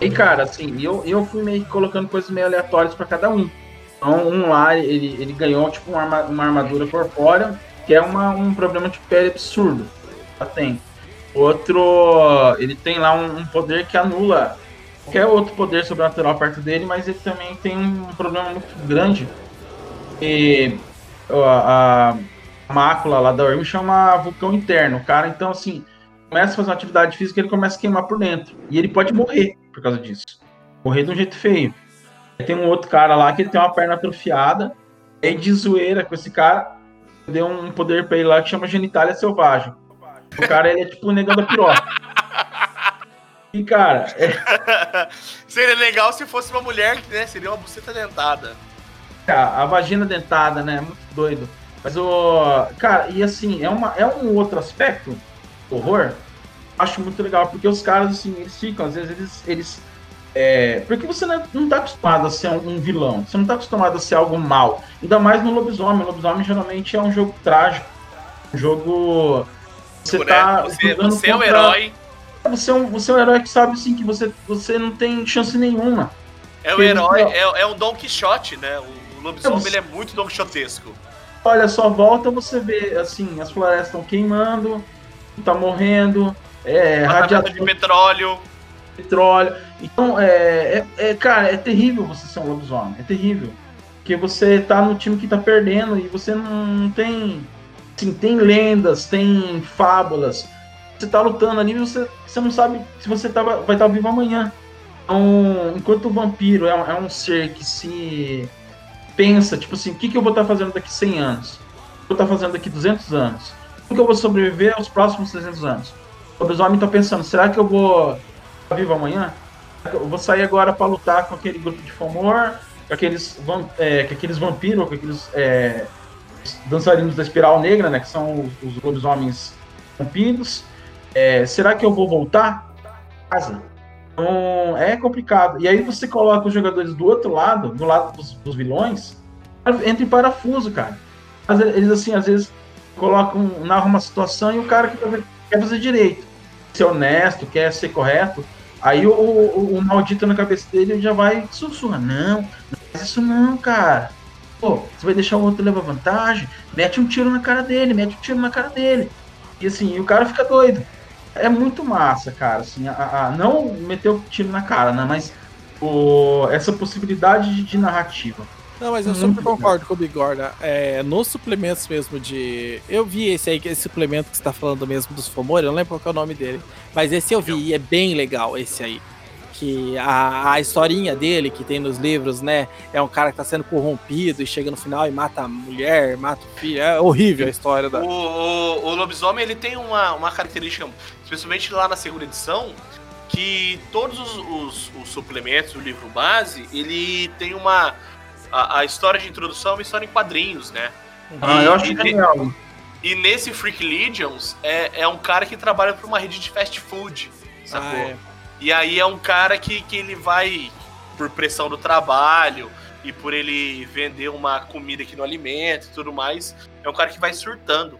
E cara, assim, eu, eu fui meio que colocando coisas meio aleatórias para cada um. Então, um lá, ele, ele ganhou tipo uma, arma- uma armadura corpórea, que é uma, um problema de pele absurdo. Já tem. Outro, ele tem lá um, um poder que anula qualquer outro poder sobrenatural perto dele, mas ele também tem um problema muito grande. E a, a mácula lá da Orm chama vulcão interno. O cara, então, assim, começa a fazer uma atividade física ele começa a queimar por dentro. E ele pode morrer por causa disso. Morrer de um jeito feio. Tem um outro cara lá que ele tem uma perna atrofiada. E de zoeira com esse cara, deu um poder pra ele lá que chama genitália selvagem. O cara, ele é tipo o negão da piroca. E, cara, é, Seria legal se fosse uma mulher, né? Seria uma buceta dentada. A, a vagina dentada, né? Muito doido. Mas o. Cara, e assim, é, uma, é um outro aspecto do horror. Acho muito legal, porque os caras, assim, eles ficam, às vezes, eles. eles é, porque você não, não tá acostumado a ser um, um vilão, você não tá acostumado a ser algo mal. Ainda mais no lobisomem. O lobisomem geralmente é um jogo trágico. Um jogo. Você né? tá. você, você é o contra- herói. Você é, um, você é um herói que sabe assim que você, você não tem chance nenhuma. É o Ele- herói, é, é um Don Quixote, né? O, o lobisomem ele é muito Don Quixotesco. Olha só, volta, você vê assim, as florestas estão queimando, tá morrendo, é, radiação de petróleo. petróleo. Então, é, é, é, cara, é terrível você ser um lobisomem, é terrível. Porque você tá no time que tá perdendo e você não, não tem. Assim, tem lendas, tem fábulas. Você tá lutando ali e você, você não sabe se você tá, vai estar vivo amanhã. Então, enquanto o vampiro é, um- é um ser que se pensa, tipo assim, o que, que eu vou estar fazendo daqui 100 anos? O que eu vou estar fazendo daqui 200 anos? Como que eu vou sobreviver aos próximos 300 anos? O lobisomem tá pensando, será que eu vou estar vivo amanhã? Eu vou sair agora para lutar com aquele grupo de Fomor, com aqueles, é, com aqueles vampiros, com aqueles é, dançarinos da espiral negra, né? Que são os, os lobisomens vampiros. É, será que eu vou voltar? Casa. Então, é complicado. E aí você coloca os jogadores do outro lado, do lado dos, dos vilões, entra em parafuso, cara. Eles, assim, às vezes colocam, narram uma situação e o cara quer, quer fazer direito. Ser honesto, quer ser correto. Aí o, o, o maldito na cabeça dele já vai sussurra. Não, não faz isso não, cara. Pô, você vai deixar o outro levar vantagem? Mete um tiro na cara dele, mete um tiro na cara dele. E assim, o cara fica doido. É muito massa, cara. Assim, a, a- não meter o tiro na cara, né? Mas o, essa possibilidade de, de narrativa. Não, mas eu Muito super legal. concordo com o Bigorna. É, nos suplementos mesmo de. Eu vi esse aí, esse suplemento que você tá falando mesmo dos Fomori, eu não lembro qual é o nome dele. Mas esse eu vi e é bem legal, esse aí. Que a, a historinha dele, que tem nos livros, né? É um cara que tá sendo corrompido e chega no final e mata a mulher, mata o filho. É horrível a história da. O, o, o lobisomem ele tem uma, uma característica, especialmente lá na segunda edição, que todos os, os- os suplementos do livro base, ele tem uma. A, a história de introdução é uma história em quadrinhos, né? Ah, eu acho e, genial. e nesse Freak Legions é, é um cara que trabalha para uma rede de fast food, sacou? Ah, é. E aí é um cara que, que ele vai, por pressão do trabalho e por ele vender uma comida que não alimenta e tudo mais, é um cara que vai surtando.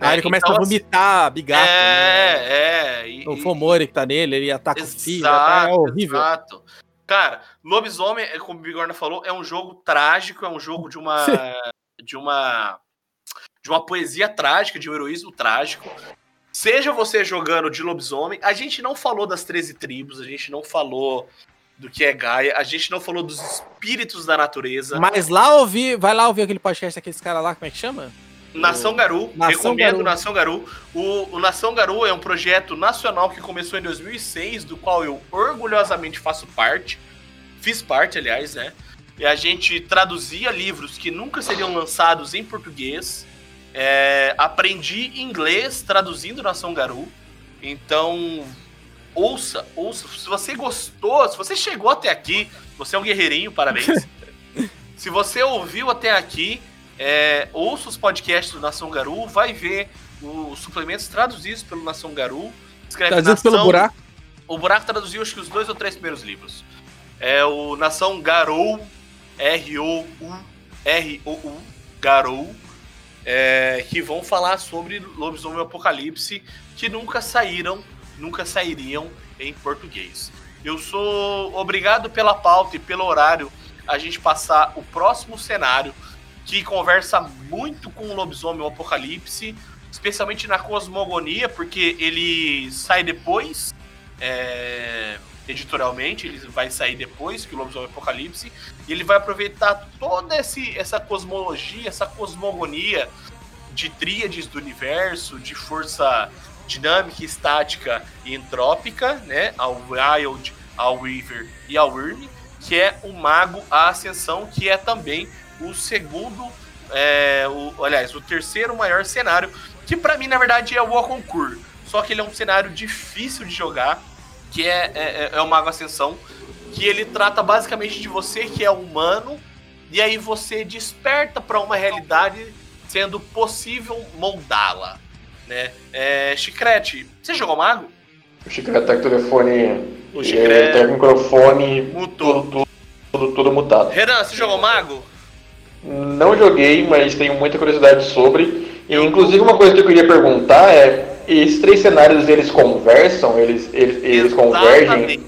Ah, né? ele começa Então, a vomitar bigato. né? É, é. E, O Fomori que tá nele, ele ataca o filho. Exato, É horrível. Exato. Cara, Lobisomem, é, como o Bigorna falou, é um jogo trágico, é um jogo de uma. de uma. de uma poesia trágica, de um heroísmo trágico. Seja você jogando de lobisomem, a gente não falou das 13 tribos, a gente não falou do que é Gaia. A gente não falou dos espíritos da natureza. Mas lá ouvir, vai lá ouvir aquele podcast daqueles caras lá, como é que chama? Nação Garu, Nação recomendo Garu. Nação Garu. O, o Nação Garu é um projeto nacional que começou em 2006, do qual eu orgulhosamente faço parte. Fiz parte, aliás, né? E a gente traduzia livros que nunca seriam lançados em português. É, aprendi inglês traduzindo Nação Garu. Então, ouça, ouça. Se você gostou, se você chegou até aqui, você é um guerreirinho, parabéns. se você ouviu até aqui, é, ouça os podcasts do Nação Garu, vai ver os suplementos traduzidos pelo Nação Garu. Escreve Traduzido pelo Nação- buraco. O Buraco traduziu acho que os dois ou três primeiros livros. É o Nação Garou, R-O-U-R-O-U, Garou, é, que vão falar sobre Lobisomem Apocalipse, que nunca saíram, nunca sairiam em português. Eu sou obrigado pela pauta e pelo horário a gente passar o próximo cenário, que conversa muito com o Lobisomem Apocalipse, especialmente na cosmogonia, porque ele sai depois é, editorialmente, ele vai sair depois que o Lobisomem Apocalipse, e ele vai aproveitar toda esse, essa cosmologia, essa cosmogonia de tríades do universo, de força dinâmica, estática e entrópica, né? Ao Wild, ao Weaver e ao Wyrm, que é o Mago a Ascensão, que é também o segundo, é, o, aliás, o terceiro maior cenário, que pra mim, na verdade, é o Oconcourt. Só que ele é um cenário difícil de jogar, que é, é, é o Mago Ascensão, que ele trata basicamente de você que é humano, e aí você desperta para uma realidade sendo possível moldá-la. Né? É, Chicrete, você jogou Mago? O Chicrete tá com o telefone. O Chicrete tá com o microfone. mutou. Tudo, tudo, tudo, mutado. Renan, você jogou Mago? Não joguei, mas tenho muita curiosidade sobre. E, inclusive, uma coisa que eu queria perguntar é: esses três cenários eles conversam? Eles, eles, eles convergem?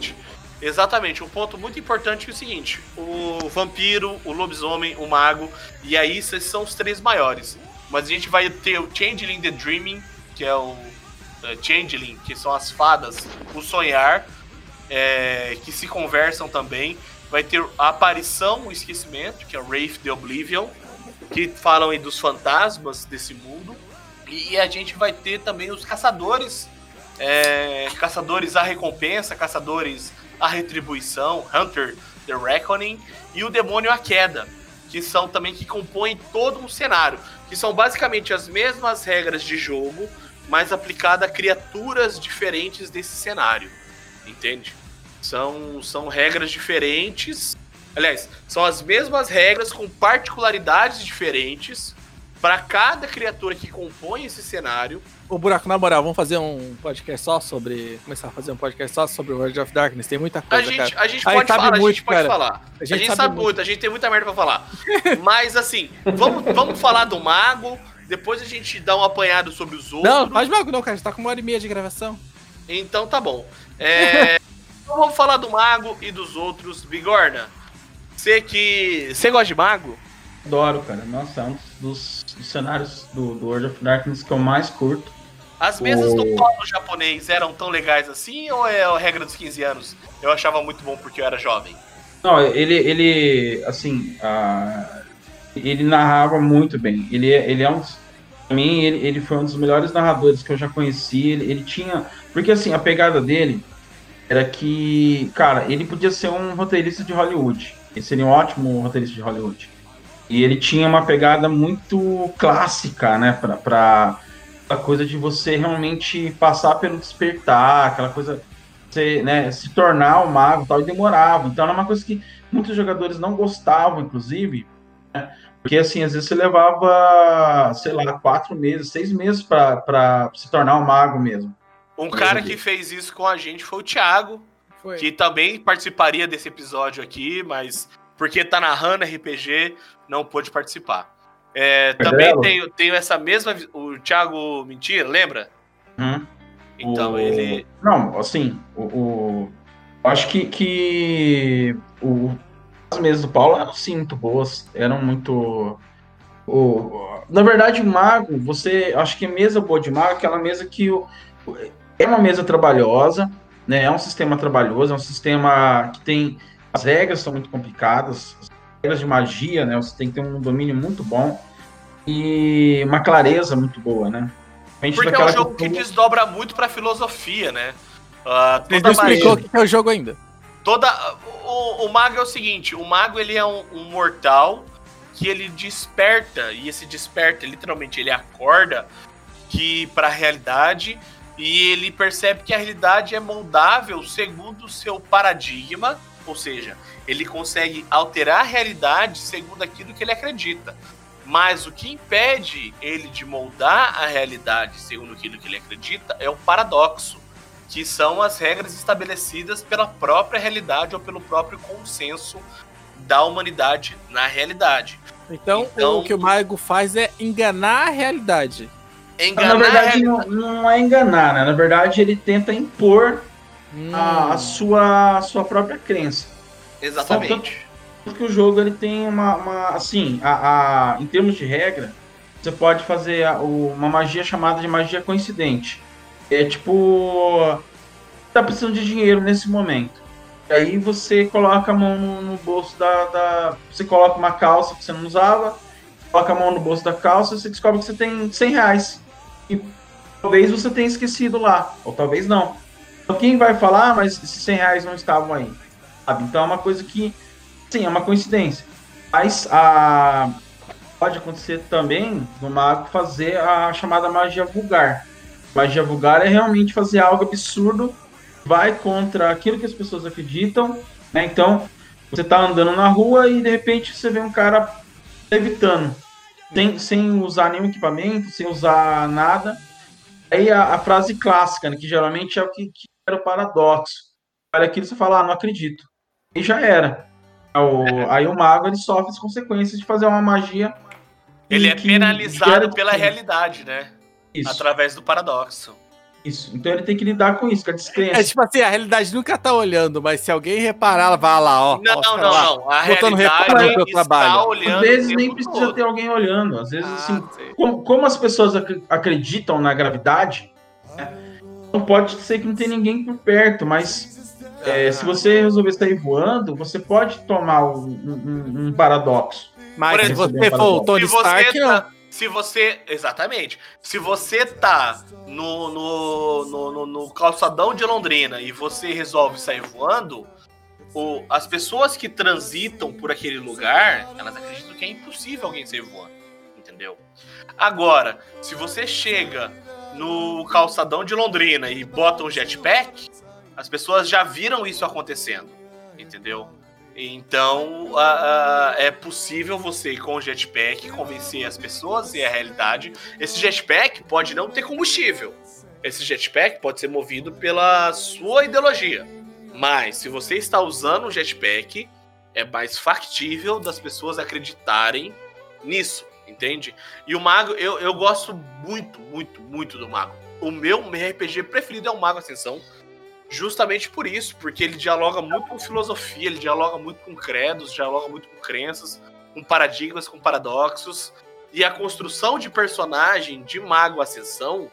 Exatamente. Um ponto muito importante é o seguinte: o vampiro, o lobisomem, o mago, e aí esses são os três maiores. Mas a gente vai ter o Changeling the Dreaming, que é o é, Changeling, que são as fadas, o sonhar, é, que se conversam também. Vai ter a aparição, o esquecimento, que é o Wraith the Oblivion, que falam aí dos fantasmas desse mundo. E a gente vai ter também os caçadores, é, caçadores à recompensa, caçadores à retribuição, Hunter the Reckoning, e o demônio à queda, que são também que compõem todo um cenário, que são basicamente as mesmas regras de jogo, mas aplicada a criaturas diferentes desse cenário, entende? São, são regras diferentes, aliás, são as mesmas regras com particularidades diferentes para cada criatura que compõe esse cenário. Ô, Buraco, na moral, vamos fazer um podcast só sobre. Começar a fazer um podcast só sobre World of Darkness. Tem muita A coisa, gente, cara. a gente A gente pode sabe falar, a muito, gente pode cara. falar. A A gente gente, sabe sabe, muito. muito, a gente tem muita merda pra falar. Mas assim, vamos, vamos falar do mago, depois a gente dá um apanhado sobre os outros. Não, faz mago não, cara. Já tá com uma hora e meia de gravação. Então tá bom. É, então vamos falar do mago e dos outros. Bigorna, você que. Você gosta de mago? Adoro, cara. Nossa, é um dos, dos cenários do, do World of Darkness que eu mais curto. As mesas do O- polo japonês eram tão legais assim ou é a regra dos 15 anos? Eu achava muito bom porque eu era jovem. Não, ele, ele assim, ele narrava muito bem. Ele, é- ele é um. Pra mim, ele, ele foi um dos melhores narradores que eu já conheci. Ele, ele tinha. Porque, assim, a pegada dele era que, cara, ele podia ser um roteirista de Hollywood. Ele seria um ótimo roteirista de Hollywood. E ele tinha uma pegada muito clássica, né, pra. pra a coisa de você realmente passar pelo despertar, aquela coisa você, né, se tornar o mago e tal, e demorava. Então era uma coisa que muitos jogadores não gostavam, inclusive, né, porque assim, às vezes você levava, sei lá, quatro meses, seis meses para se tornar um mago mesmo. Um cara que fez isso com a gente foi o Thiago, Foi. que também participaria desse episódio aqui, mas porque tá narrando RPG, não pôde participar. É, também tenho, tenho essa mesma. O Thiago Mentira, lembra? Uhum. Então O- ele. Não, assim, o, o- acho que, que o, as mesas do Paulo eram sim muito boas, eram muito. O, na verdade, o mago, você. Acho que a mesa boa de mago é aquela mesa que o, é uma mesa trabalhosa, né? É um sistema trabalhoso, é um sistema que tem. As regras são muito complicadas, as regras de magia, né? Você tem que ter um domínio muito bom e uma clareza muito boa, né? Porque é um jogo que cultura- desdobra muito pra filosofia, né? Ah, Ele não explicou o que é o jogo ainda. toda o, o mago é o seguinte, o mago ele é um, um mortal que ele desperta e esse desperta literalmente ele acorda que para a realidade e ele percebe que a realidade é moldável segundo o seu paradigma, ou seja, ele consegue alterar a realidade segundo aquilo que ele acredita. Mas o que impede ele de moldar a realidade segundo aquilo que ele acredita é o paradoxo que são as regras estabelecidas pela própria realidade ou pelo próprio consenso da humanidade na realidade. Então, Então- o que o mago faz é enganar a realidade. Enganar Na verdade, a não, não é enganar, né? Na verdade, ele tenta impor a, a sua, a sua própria crença. Exatamente. Porque o jogo ele tem uma, uma- assim, a, a- em termos de regra, você pode fazer a- o- uma magia chamada de magia coincidente. É tipo, tá precisando de dinheiro nesse momento. E aí você coloca a mão no, no bolso da, da- você coloca uma calça que você não usava, coloca a mão no bolso da calça, e você descobre que você tem 100 reais. E talvez você tenha esquecido lá, ou talvez não. Então quem vai falar, "Ah, mas esses 100 reais não estavam aí? Sabe? Então é uma coisa que Sim, é uma coincidência. Mas a... pode acontecer também no mago fazer a chamada magia vulgar. Magia vulgar é realmente fazer algo absurdo, vai contra aquilo que as pessoas acreditam, né? Então, você tá andando na rua e de repente você vê um cara levitando, sem, sem usar nenhum equipamento, sem usar nada. Aí a, a frase clássica, né, que geralmente é o que, que era o paradoxo. Olha aquilo você fala, ah, não acredito. E já era. O- aí o mago ele sofre as consequências de fazer uma magia. Ele é penalizado pela realidade, né? Isso, Através do paradoxo. isso. Então ele tem que lidar com isso, com a descrença. É tipo assim, a realidade nunca tá olhando, mas se alguém reparar, ela vai lá, ó. Não, ó, não, lá. não, não. A realidade meu está trabalho. olhando. Às vezes nem precisa todo. ter alguém olhando. Às vezes, Ah, assim, como, como as pessoas ac- acreditam na gravidade, né, não pode ser que não tem ninguém por perto, mas é, se você resolver sair voando, você pode tomar um, um- um paradoxo. Mas se você for o Tony se você Stark, não. tá, se você, exatamente, se você tá no, no, no, no- no calçadão de Londrina e você resolve sair voando, o, as pessoas que transitam por aquele lugar, elas acreditam que é impossível alguém sair voando, entendeu? Agora, se você chega no calçadão de Londrina e bota um jetpack, as pessoas já viram isso acontecendo, entendeu? Então, a- a- é possível você, com o jetpack, convencer as pessoas e a realidade. Esse jetpack pode não ter combustível. Esse jetpack pode ser movido pela sua ideologia. Mas, se você está usando um jetpack, é mais factível das pessoas acreditarem nisso, entende? E o Mago, eu, eu gosto muito, muito, muito do Mago. O meu RPG preferido é o Mago Ascensão. Justamente por isso, porque ele dialoga muito com filosofia, ele dialoga muito com credos, dialoga muito com crenças, com paradigmas, com paradoxos. E a construção de personagem de Mago Ascensão,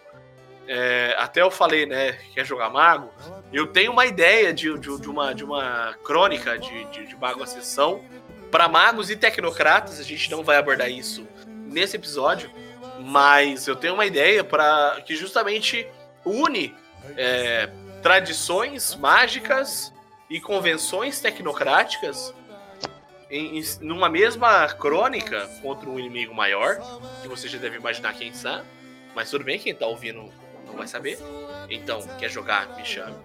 é, até eu falei, né, que quer jogar Mago, eu tenho uma ideia de, de, de uma, de uma crônica de, de, de Mago Ascensão para magos e tecnocratas, a gente não vai abordar isso nesse episódio, mas eu tenho uma ideia para que justamente une é, tradições mágicas e convenções tecnocráticas em, em- numa mesma crônica contra um inimigo maior, que você já deve imaginar quem são, mas tudo bem, quem tá ouvindo não vai saber. Então, quer jogar, me chame.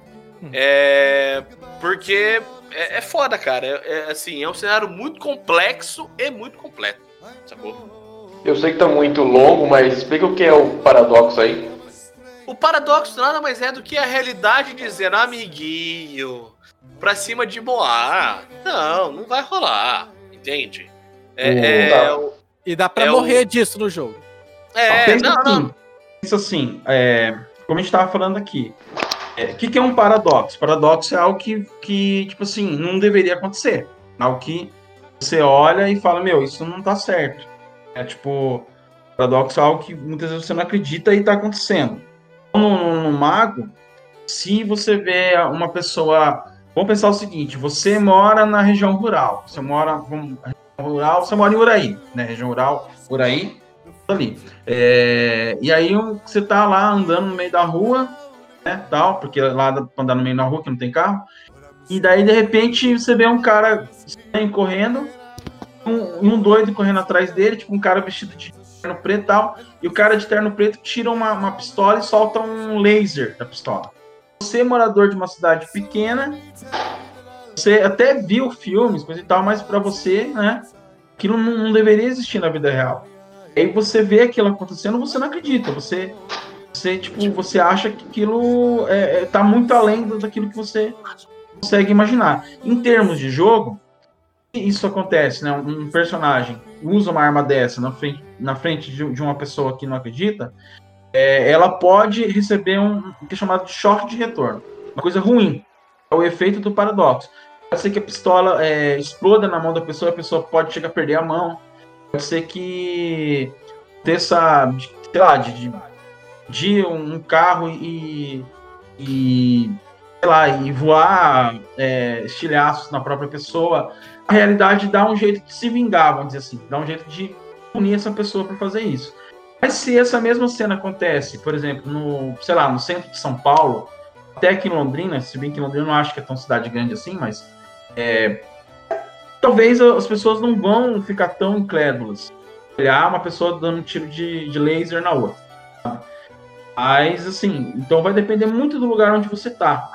É. Porque é, é foda, cara. É, é, assim, é um cenário muito complexo e muito completo. Sacou? Eu sei que tá muito longo, mas explica o que é o paradoxo aí. O paradoxo nada mais é do que a realidade dizendo, amiguinho, pra cima de Moá. Não, não vai rolar. Entende? É. Hum, é, tá. o- E dá pra É morrer disso no jogo. é, pensa não, assim, não. pensa assim, é, como a gente estava falando aqui, é, o que, que é um paradoxo? Paradoxo é algo que, que, tipo assim, não deveria acontecer. Algo que você olha e fala, meu, isso não tá certo. É tipo, paradoxo é algo que muitas vezes você não acredita e tá acontecendo. No, no, no mago, se você vê uma pessoa. Vamos pensar o seguinte: você mora na região rural. Você mora. Vamos, rural, você mora em Uraí, né? Região rural, Uraí, ali. É, e aí você tá lá andando no meio da rua, né? Tal, porque lá dá pra andar no meio da rua que não tem carro. E daí, de repente, você vê um cara correndo, um, um doido correndo atrás dele, tipo um cara vestido de terno preto e tal. E o cara de terno preto tira uma, uma pistola e solta um laser da pistola. Você, morador de uma cidade pequena, você até viu filmes, coisa e tal, mas pra você, né, aquilo não, não deveria existir na vida real. Aí você vê aquilo acontecendo, você não acredita, você, você tipo, você acha que aquilo é, é, tá muito além daquilo que você consegue imaginar. Em termos de jogo, isso acontece, né? Um personagem usa uma arma dessa na frente, na frente de, de uma pessoa que não acredita, é, ela pode receber um, que é chamado de choque de retorno. Uma coisa ruim. É o efeito do paradoxo. Pode ser que a pistola é, exploda na mão da pessoa, a pessoa pode chegar a perder a mão. Pode ser que desça, sei lá, de, de, de um carro e, e sei lá, e voar é, estilhaços na própria pessoa. A realidade dá um jeito de se vingar, vamos dizer assim, dá um jeito de punir essa pessoa por fazer isso. Mas se essa mesma cena acontece, por exemplo, no, sei lá, no centro de São Paulo, até aqui em Londrina, se bem que Londrina não acho que é tão cidade grande assim, mas é, talvez as pessoas não vão ficar tão incrédulas. Olhar uma pessoa dando um tiro de, de laser na outra. Mas, assim, então vai depender muito do lugar onde você tá.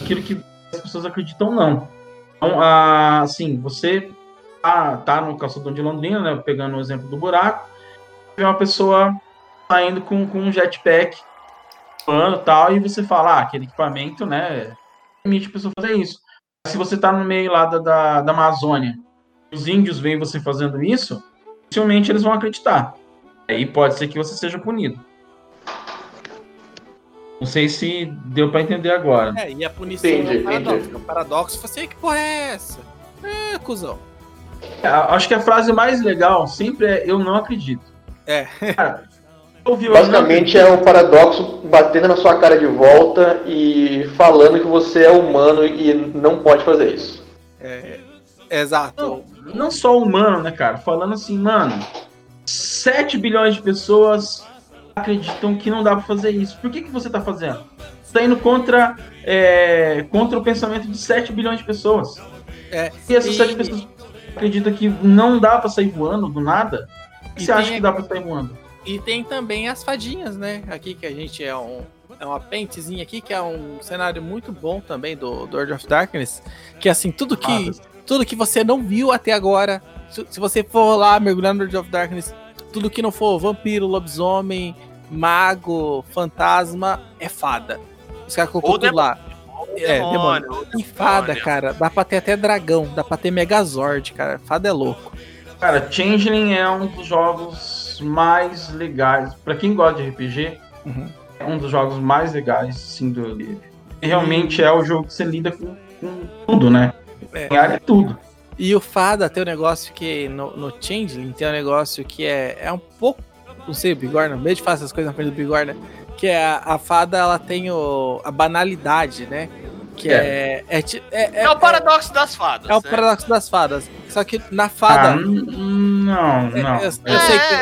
Aquilo que as pessoas acreditam, não. Então, ah, assim, você tá, tá no calçadão de Londrina, né? Pegando o exemplo do buraco, vê uma pessoa saindo com, com um jetpack e tal, e você fala, ah, aquele equipamento, né? Permite a pessoa fazer isso. Se você tá no meio lá da, da, da Amazônia, os índios veem você fazendo isso, dificilmente eles vão acreditar. Aí pode ser que você seja punido. Não sei se deu pra entender agora. É, e a punição Entendi, é um paradoxo. entendi. O paradoxo foi assim, que porra é essa? É, cuzão. É, Acho que a frase mais legal sempre é eu não acredito. É. Cara, ouviu, Basicamente é o paradoxo batendo na sua cara de volta e falando que você é humano e não pode fazer isso. Exato. Não, não só humano, né, cara? Falando assim, mano, 7 bilhões de pessoas acreditam que não dá pra fazer isso. Por que, que você tá fazendo? Você tá indo contra, é, contra o pensamento de 7 bilhões de pessoas. É, E essas e- 7 pessoas acreditam que não dá pra sair voando do nada? E você acha que dá pra sair voando? E tem também as fadinhas, né? Aqui que a gente é um. É uma pentezinha aqui, que é um cenário muito bom também do, do World of Darkness. Que assim, tudo que, tudo que você não viu até agora. Se, se você for lá mergulhar no World of Darkness, tudo que não for vampiro, lobisomem, mago, fantasma, é fada. Os caras colocou Ou tudo lá. É, demônio, Tem fada, cara. Dá pra ter até dragão, dá pra ter Megazord, cara. Fada é louco. Cara, Changeling é um dos jogos mais legais. Pra quem gosta de RPG, Uhum. é um dos jogos mais legais, sim, do livro. E realmente é o jogo que você lida com, com tudo, né? É. Em área é tudo. E o Fada tem um negócio que no, no Changeling tem um negócio que é, é um pouco. Não sei, o Bigorna, meio de fazer essas coisas na frente do Bigorna. Que é a, a fada, ela tem o, a banalidade, né? Que é. É, ti- é, É, o paradoxo das fadas. é o né? paradoxo das fadas. Só que na Ah, fada. n- não, é- não. eu, eu sei que.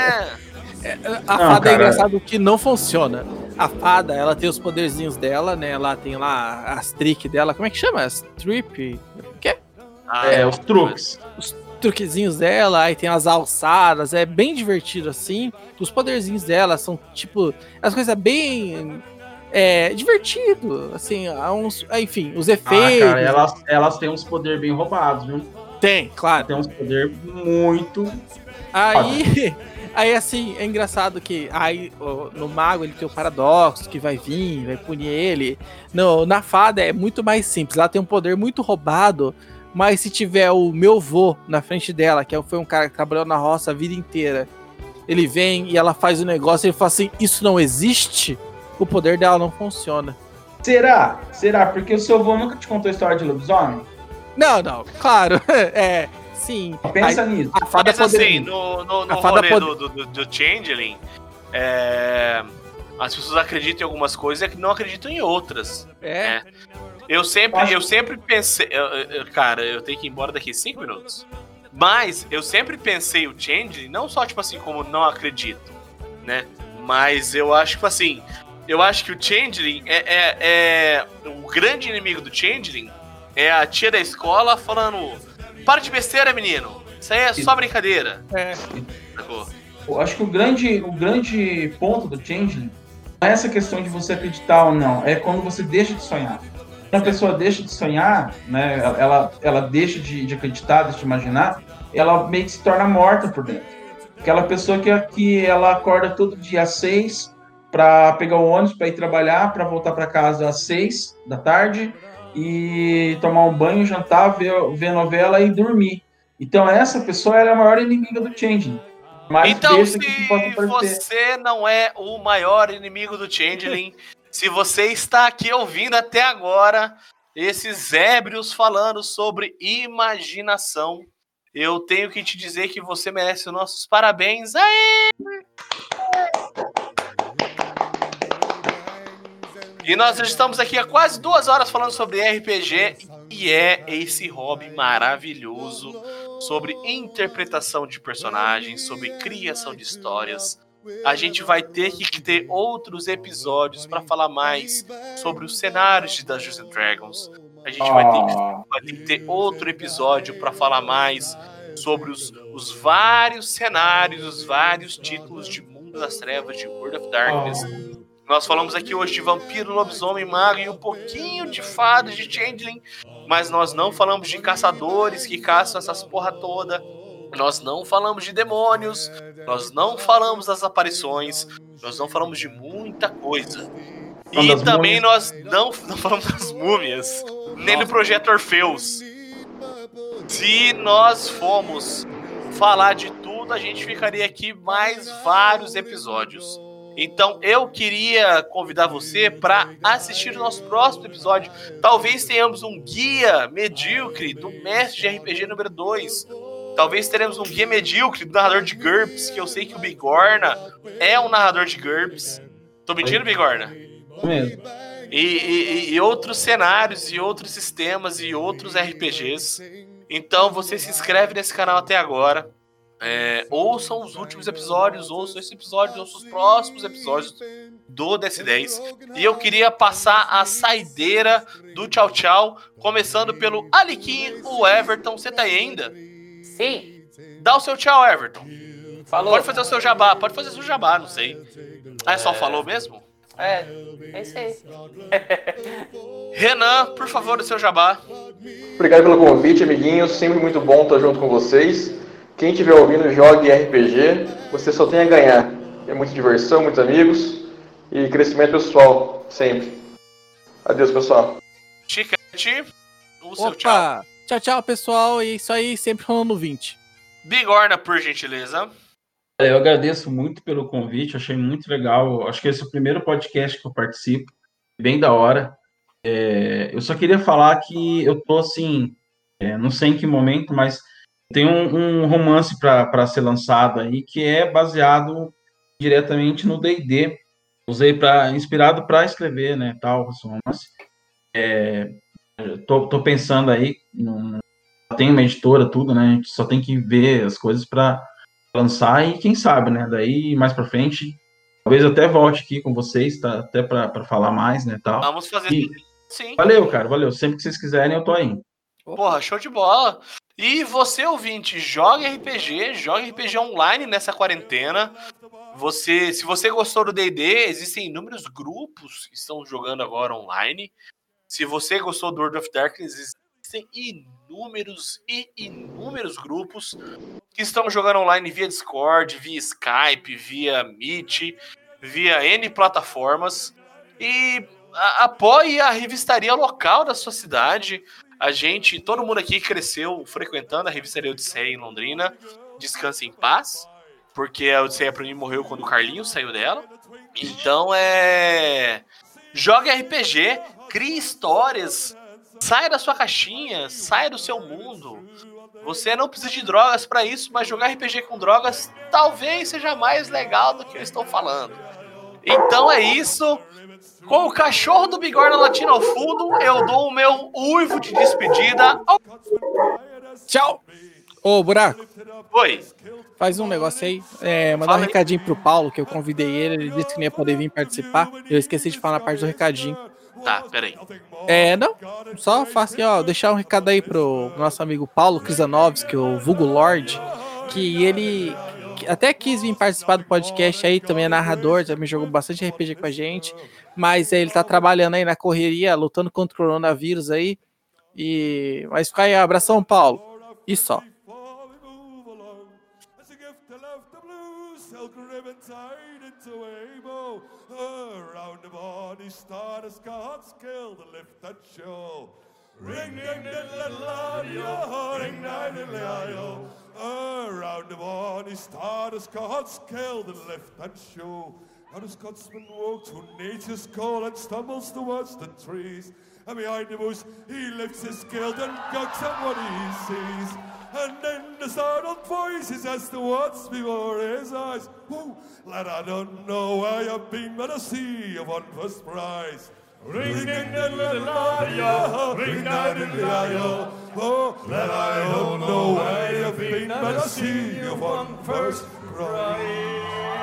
É, A Não, fada é cara. engraçado que não funciona. A fada, ela tem os poderzinhos dela, né? Ela tem lá as trick dela. Como é que chama? As trip? O quê? ah, É, os truques. Truquezinhos dela, aí tem as alçadas, é bem divertido assim. Os poderzinhos dela são tipo as coisas bem é, divertido, assim, uns, enfim, os Ah, efeitos. cara, elas, elas têm uns poderes bem roubados, viu? Tem, claro. Tem uns poderes muito. Aí, aí assim, é engraçado que aí no mago ele tem o paradoxo que vai vir, vai punir ele. No, na fada é muito mais simples, ela tem um poder muito roubado, mas se tiver o meu vô na frente dela, que é, foi um cara que trabalhou na roça a vida inteira, ele vem e ela faz o negócio e ele fala assim: Isso não existe, o poder dela não funciona. Será? Será? Porque o seu avô nunca te contou a história de lobisomem? Não, não, claro, é, sim. Pensa Aí, nisso. a fada Mas assim, poderia. no, no, no A fada rolê pode- do, do, do, Changeling, é, as pessoas acreditam em algumas coisas e não acreditam em outras. É. É. Eu sempre, eu sempre pensei. cara, eu tenho que ir embora daqui cinco minutos. Mas eu sempre pensei o Changeling, não só, tipo assim, como não acredito, né? Mas eu acho, tipo assim, eu acho que o Changeling é, é, é- O grande inimigo do Changeling é a tia da escola falando: Para de besteira, menino. Isso aí é só brincadeira. É. Eu acho que o grande, o grande ponto do Changeling não é essa questão de você acreditar ou não, é quando você deixa de sonhar. Quando a pessoa deixa de sonhar, né, ela, ela deixa de, de acreditar, deixa de imaginar, ela meio que se torna morta por dentro. Aquela pessoa que, que ela acorda todo dia às seis para pegar o ônibus para ir trabalhar, para voltar para casa às seis da tarde e tomar um banho, jantar, ver, ver novela e dormir. Então essa pessoa é a maior inimiga do Changeling. Então, se você não é o maior inimigo do Changeling, se você está aqui ouvindo até agora esses ébrios falando sobre imaginação, eu tenho que te dizer que você merece os nossos parabéns. Aê! E nós estamos aqui há quase duas horas falando sobre RPG e é esse hobby maravilhoso sobre interpretação de personagens, sobre criação de histórias. A gente vai ter que ter outros episódios para falar mais sobre os cenários de Dungeons and Dragons. A gente vai ter que Ah, vai ter que ter outro episódio para falar mais sobre os, os vários cenários, os vários títulos de Mundo das Trevas, de World of Darkness. Nós falamos aqui hoje de vampiro, lobisomem, mago e um pouquinho de fada, de changeling, mas nós não falamos de caçadores que caçam essas porra toda. Nós não falamos de demônios, nós não falamos das aparições, nós não falamos de muita coisa. E também múmias. nós não, não falamos das múmias, nem do projeto Orfeus. Se nós formos falar de tudo, a gente ficaria aqui mais vários episódios. Então eu queria convidar você para assistir o nosso próximo episódio. Talvez tenhamos um guia medíocre do mestre de RPG número 2. Talvez teremos um guia medíocre do narrador de GURPS, que eu sei que o Bigorna é um narrador de GURPS. Tô mentindo, Bigorna? mesmo. E, e- e outros cenários, e outros sistemas, e outros RPGs. Então você se inscreve nesse canal até agora. É, ouçam os últimos episódios, ouçam esse episódio, ouçam os próximos episódios do DS10. E eu queria passar a saideira do tchau tchau, começando pelo Aliquim, o Everton. Você tá aí ainda? Sim, Dá o seu tchau, Everton. falou. Pode fazer o seu jabá, pode fazer o seu jabá, não sei. Ah, é só falou mesmo? É, é isso aí. Renan, por favor, o seu jabá. Obrigado pelo convite, amiguinhos. Sempre muito bom estar junto com vocês. Quem estiver ouvindo, jogue RPG. Você só tem a ganhar. É muita diversão, muitos amigos e crescimento pessoal, sempre. Adeus, pessoal. Chicante, o seu. Opa! Tchau, tchau, pessoal. E isso aí, sempre rolando 20. Bigorna, por gentileza. É, Eu agradeço muito pelo convite, achei muito legal. Acho que esse é o primeiro podcast que eu participo, bem da hora. É, eu só queria falar que eu tô assim, é, não sei em que momento, mas tem um, um romance para ser lançado aí que é baseado diretamente no D&D. Usei para inspirado para escrever, né, tal, esse romance. É, tô, tô pensando aí, num- tem uma editora, tudo, né? A gente só tem que ver as coisas para lançar e quem sabe, né? Daí mais para frente, talvez eu até volte aqui com vocês, tá? Até para falar mais, né, tal. Vamos fazer E- sim. Valeu, cara, valeu. Sempre que vocês quiserem, eu tô aí. Porra, show de bola. E você, ouvinte, joga RPG, joga RPG online nessa quarentena. Você, se você gostou do D&D, existem inúmeros grupos que estão jogando agora online. Se você gostou do World of Darkness, existem inúmeros e inúmeros grupos que estão jogando online via Discord, via Skype, via Meet, via N plataformas. E apoie a revistaria local da sua cidade. A gente, todo mundo aqui cresceu frequentando a revistaria Odisseia em Londrina. Descanse em paz, porque a Odisseia pra mim morreu quando o Carlinhos saiu dela. Então é. Jogue RPG, crie histórias, saia da sua caixinha, saia do seu mundo. Você não precisa de drogas pra isso, mas jogar RPG com drogas talvez seja mais legal do que eu estou falando. Então é isso. Com o cachorro do bigorna latino ao fundo, eu dou o meu uivo de despedida. ao- Tchau! Ô, Buraco, Oi. faz um negócio aí. É, mandar um recadinho pro Paulo, que eu convidei ele, ele disse que não ia poder vir participar. Eu esqueci de falar na parte do recadinho. Tá, peraí. É, não, só faço assim, ó, deixar um recado aí pro nosso amigo Paulo Krizanovski, o Vulgo Lord, que ele que até quis vir participar do podcast aí, também é narrador, também jogou bastante RPG com a gente, mas ele tá trabalhando aí na correria, lutando contra o coronavírus aí, e... Mas fica aí, abração, Paulo, e só. The body star the Scots kill the lift that show. Ring ding diddle la yo, ring ding diddle. Around the body star the Scots kill the lift that show. How the Scotsman walks through nature's call and stumbles towards the trees. And behind the bush, he lifts his skill and gawks at what he sees. And then the startled voices as to what's before his eyes. Whoo, lad, I don't know where you've been, but I see you won first prize. Ring in the little ring ding yo. Oh, lad, I don't know where you've been, but I see you won first prize.